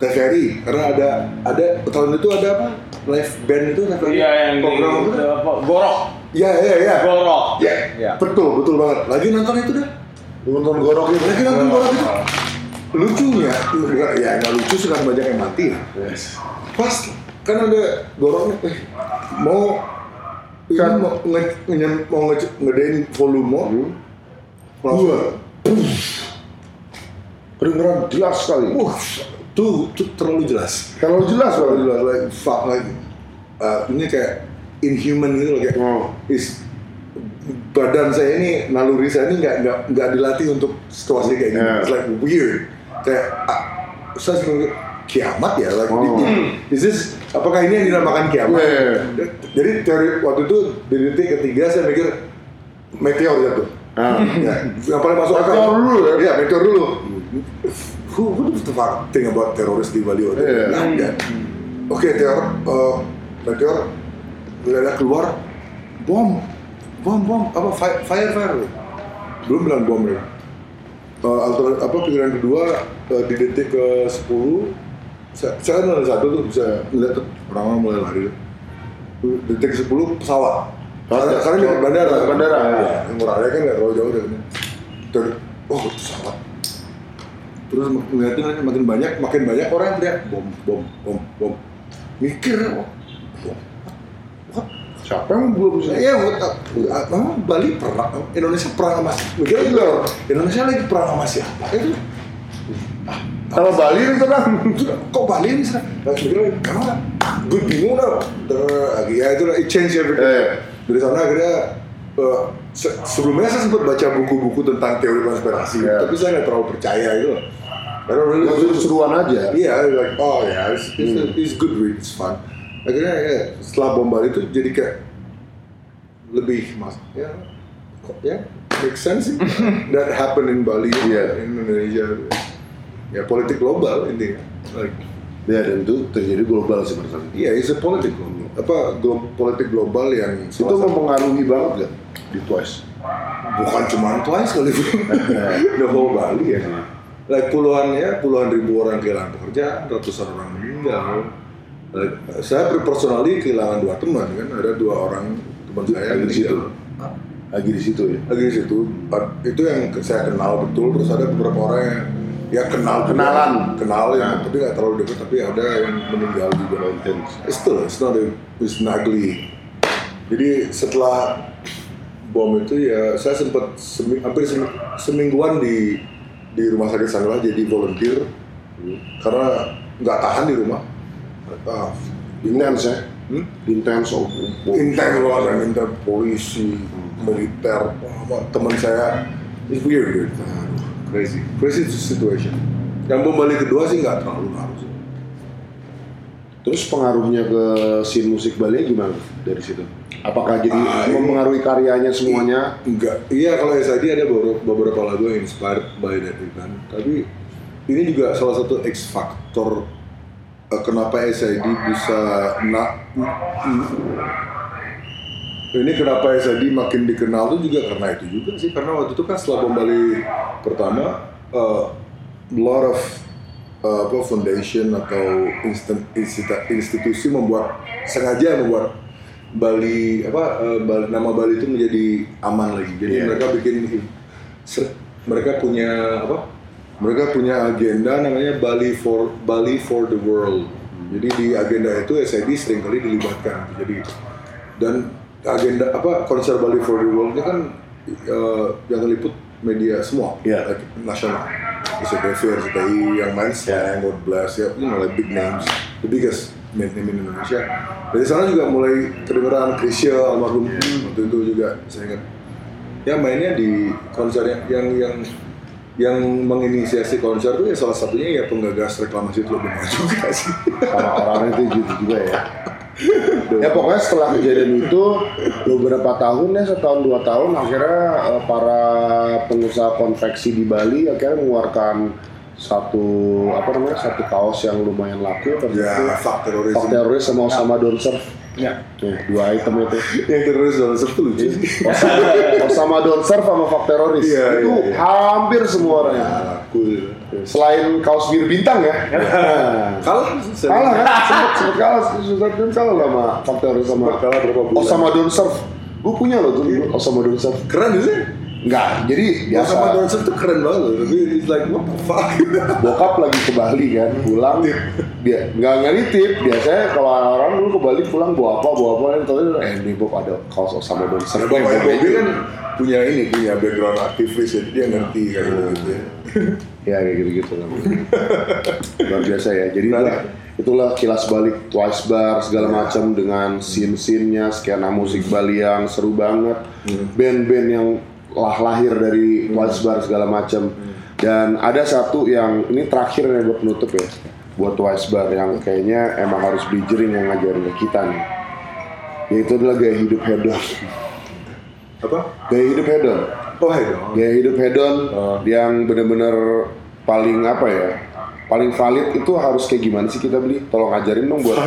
TVRI karena ada ada tahun itu ada apa live band itu TVRI Iya yang di program apa? apa? Gorok. Iya iya iya. Gorok. Ya, Iya. betul betul banget. Lagi nonton itu dah. Nonton gorok itu. Lagi nonton gorok itu. Lucunya, enggak, ya nggak lucu sih kan banyak yang mati. ya. Yes. Pas kan ada goroknya, eh, mau kan mau nge, nge- mau nge, ngedein volume, langsung, Kedengeran jelas sekali. uh, tuh, tuh terlalu jelas, Kalau jelas terlalu jelas, like fuck like, uh, ini kayak inhuman gitu loh kayak, Oh. is badan saya ini naluri saya ini nggak nggak nggak dilatih untuk situasi kayak gini. Yeah. It's like weird. Kayak ah, saya selalu kiamat ya. Like, Oh. is this apakah ini yang dinamakan kiamat? Yeah. Jadi teori waktu itu di detik ketiga saya mikir meteor jatuh. Ah. ya, yang paling masuk akal. Meteor dulu ya? Iya, meteor dulu. Who, who the fuck think about teroris di Bali waktu itu? Iya. Nggak ada. Oke, teor, uh, meteor, mendadak keluar, bom, bom, bom, apa fire, fire, fire. Belum bilang bom ya. Uh, alter, apa pikiran kedua uh, di detik ke 10 saya, saya kan ada satu tuh bisa lihat tuh orang-orang mulai lari detik ke 10 pesawat karena, karena di bandara Bandara. ya, yang murah kan nggak terlalu jauh dari Terus, oh pesawat terus ngeliatin aja makin banyak makin banyak orang yang teriak bom bom bom bom mikir bom Siapa yang belum bisa? Iya, uh, memang Bali perang, Indonesia perang sama mikir loh. Indonesia lagi perang sama siapa? Itu Kalau Bali itu tenang. kok Bali ini sih? Mikir karena gue bingung. Ter- Ya itu it change everything. Eh. Dari sana akhirnya uh, se- sebelumnya saya sempat baca buku-buku tentang teori konspirasi, Iya. tapi saya nggak terlalu percaya itu. Karena really Itu seruan aja. Iya, like, oh ya, it's, it's, it's good read, it's fun. Akhirnya ya, setelah bom Bali itu jadi kayak lebih mas, ya, kok ya, make sense sih. That happen in Bali, Iya. in Indonesia. Ya politik global intinya. Like, Ya dan itu terjadi global sih iya, it's a politik global. Apa glo- politik global yang Itu mempengaruhi banget gak di Twice? bukan cuma Twice kali itu, the whole Bali ya. Like puluhan ya, puluhan ribu orang kehilangan pekerjaan, ratusan orang meninggal. Like, saya personally kehilangan dua teman kan, ada dua orang teman saya di situ. Lagi di situ ya. Lagi di situ, itu yang saya kenal betul. Terus ada beberapa orang yang ya kenal juga. Kenalan. kenal ya, Nah. tapi nggak terlalu dekat. Tapi ada yang meninggal juga. It's still, it's not, a, it's not ugly. Jadi setelah bom itu ya saya sempat semi- hampir semi- semingguan di di rumah sakit Sanglah jadi volunteer karena nggak tahan di rumah. Ah. Intens ya. Hmm? Intens. Oh, oh. Intens banget, kan, intens polisi, militer, wah, teman saya, it's weird, crazy, crazy situation. Yang bom Bali kedua sih nggak terlalu ngaruh. sih. Terus pengaruhnya ke scene musik Bali gimana dari situ? Apakah jadi Ah, ini- mempengaruhi karyanya semuanya? Enggak, iya kalau SID ada beberapa, beberapa lagu yang inspired by that event. Tapi ini juga salah satu X factor eh, kenapa SID bisa na, ini kenapa SID makin dikenal tuh juga karena itu juga sih karena waktu itu kan setelah bom Bali pertama eh, lot of apa foundation atau institusi membuat sengaja membuat Bali apa eh, Bali- nama Bali itu menjadi aman lagi. Jadi Iya. mereka bikin mereka punya apa? Mereka punya agenda namanya Bali for Bali for the World. Jadi di agenda itu SID sering kali dilibatkan. Jadi dan agenda apa konser Bali for the World itu kan eh, yang meliput media semua, Iya. like, nasional. SCTV, RCTI, yang main Slang, God Bless, ya, you know, like big names, the biggest name name in Indonesia. Dari sana juga mulai kedengeran Krisya almarhum waktu itu juga saya ingat. Ya mainnya di konser yang yang yang, yang menginisiasi konser itu ya salah satunya ya penggagas reklamasi Teluk Benua juga sih. Sama orang itu gitu juga ya. Ya pokoknya setelah kejadian itu beberapa tahun ya setahun dua tahun akhirnya eh, para pengusaha konveksi di Bali akhirnya mengeluarkan satu apa namanya satu kaos yang lumayan laku. Terus Ya, itu fuck teroris sama Osama Don Surf Ya. Tuh, dua item itu. Yang teroris dalam lucu. Sih. Osama, Osama Don Surf sama Fuck teroris. Iya, itu iya, iya. hampir semua orang. Ya, cool. selain kaos bir bintang ya. Kalah, kalah kan? Sempet sempet kalah. Kan kalah lah sama Fuck teroris sama Sempat kalah berapa bulan. Osama Don Surf gue punya loh tuh dulu Osama Don Surf Keren sih. Enggak jadi biasa. Osama Johnson tuh keren banget loh. Tapi it's like what the fuck. bokap lagi ke Bali kan pulang. Dia nggak nggak nitip. Biasanya kalau orang dulu ke Bali pulang bawa apa bawa apa. Kan tahu eh ini Bob ada kaos Don Surf Bapaknya Bobby kan punya ini, punya background aktivis jadi dia ngerti kayak gitu ya. ya kayak gitu gitu lah luar biasa ya. Jadi itulah, itulah kilas balik Twice Bar segala macam dengan scene-scene-nya skena musik Bali yang seru banget. Band-band yang lah lahir dari Twice Bar segala macam dan ada satu yang ini terakhir nih buat penutup ya buat Twice Bar yang kayaknya emang harus beli jering yang ngajarin ke kita nih yaitu adalah gaya hidup hedon Apa? gaya hidup hedon Oh dong. gaya hidup hedon Oh. yang bener-bener paling apa ya paling valid itu harus kayak gimana sih kita beli tolong ajarin dong buat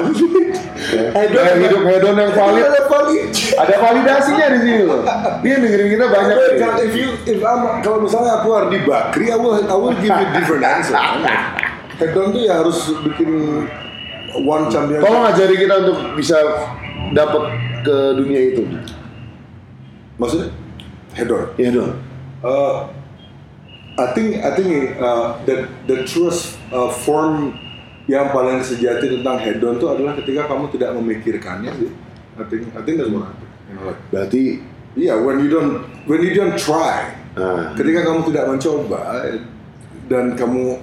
ya. gaya hidup hedon yang valid Ada valid. ada validasinya di sini loh dia dengerin kita banyak nih. kalau if you if I'm, kalau misalnya aku Ardi Bakri, I will I will give you different answer. Hedon tuh ya harus bikin one champion. tolong ajari kita untuk bisa dapat ke dunia itu Maksudnya hedon. ya dong Eh, I think I think uh, the the truest uh, form yang paling sejati tentang hedon itu adalah ketika kamu tidak memikirkannya sih. I think I think that's what I think. You know, like, Berarti yeah, when you don't when you don't try, Nah. ketika kamu tidak mencoba dan kamu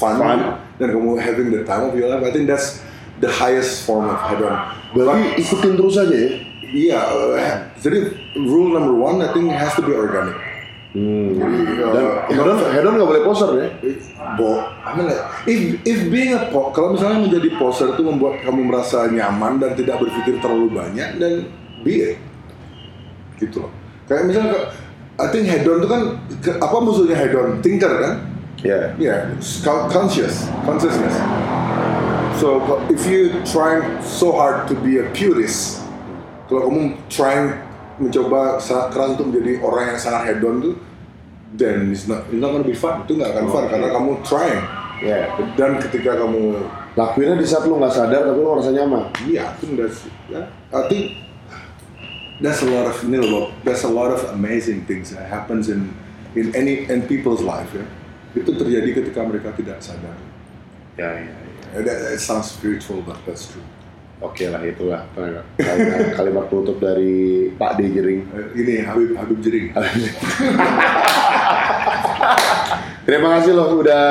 fun, Fun. dan kamu having the time of your life, I think that's the highest form of hedon. berarti ikutin terus aja ya. Iya, uh, jadi rule number one I think has to be organic. Hmm. Dan hedon hedon nggak boleh poser ya. Bo, I mean, like, if if being a po, kalau misalnya menjadi poser itu membuat kamu merasa nyaman dan tidak berpikir terlalu banyak, dan be it. Gitu loh. Kayak misalnya, I think hedon itu kan ke- apa musuhnya hedon? Thinker kan? Ya. Ya, yeah, conscious, consciousness. So if you trying so hard to be a purist, kalau kamu trying mencoba sangat keras untuk menjadi orang yang sangat hedon tuh, then it's not it's not gonna be fun. Itu nggak akan fun karena kamu trying. Ya. Dan ketika kamu, Lakuinnya di saat lu nggak sadar tapi lu ngerasa nyaman. yeah, I think that's, yeah, I think that's a lot of you know, that's a lot of amazing things that happens in in any in people's life ya. Itu terjadi ketika mereka tidak sadar. Ya, ya, ya. Uh, That, that sounds spiritual, but that's true. Oke lah itulah kalimat, kalimat penutup dari Pak D Jering. Ini Habib Habib Jering. Terima kasih loh udah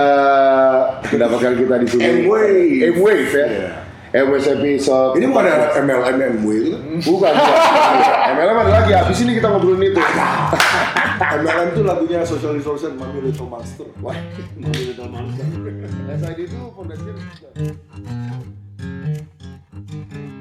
mendapatkan kita di sini. M-Wave. M-Wave ya. Iya. M-Wave episode. Ini bukan ada MLM MW itu. Bukan. MLM ada lagi. Habis ini kita ngobrolin itu. MLM itu lagunya Social Resource Mami Little Monster. Wah, SID itu fondasinya Mm-hmm.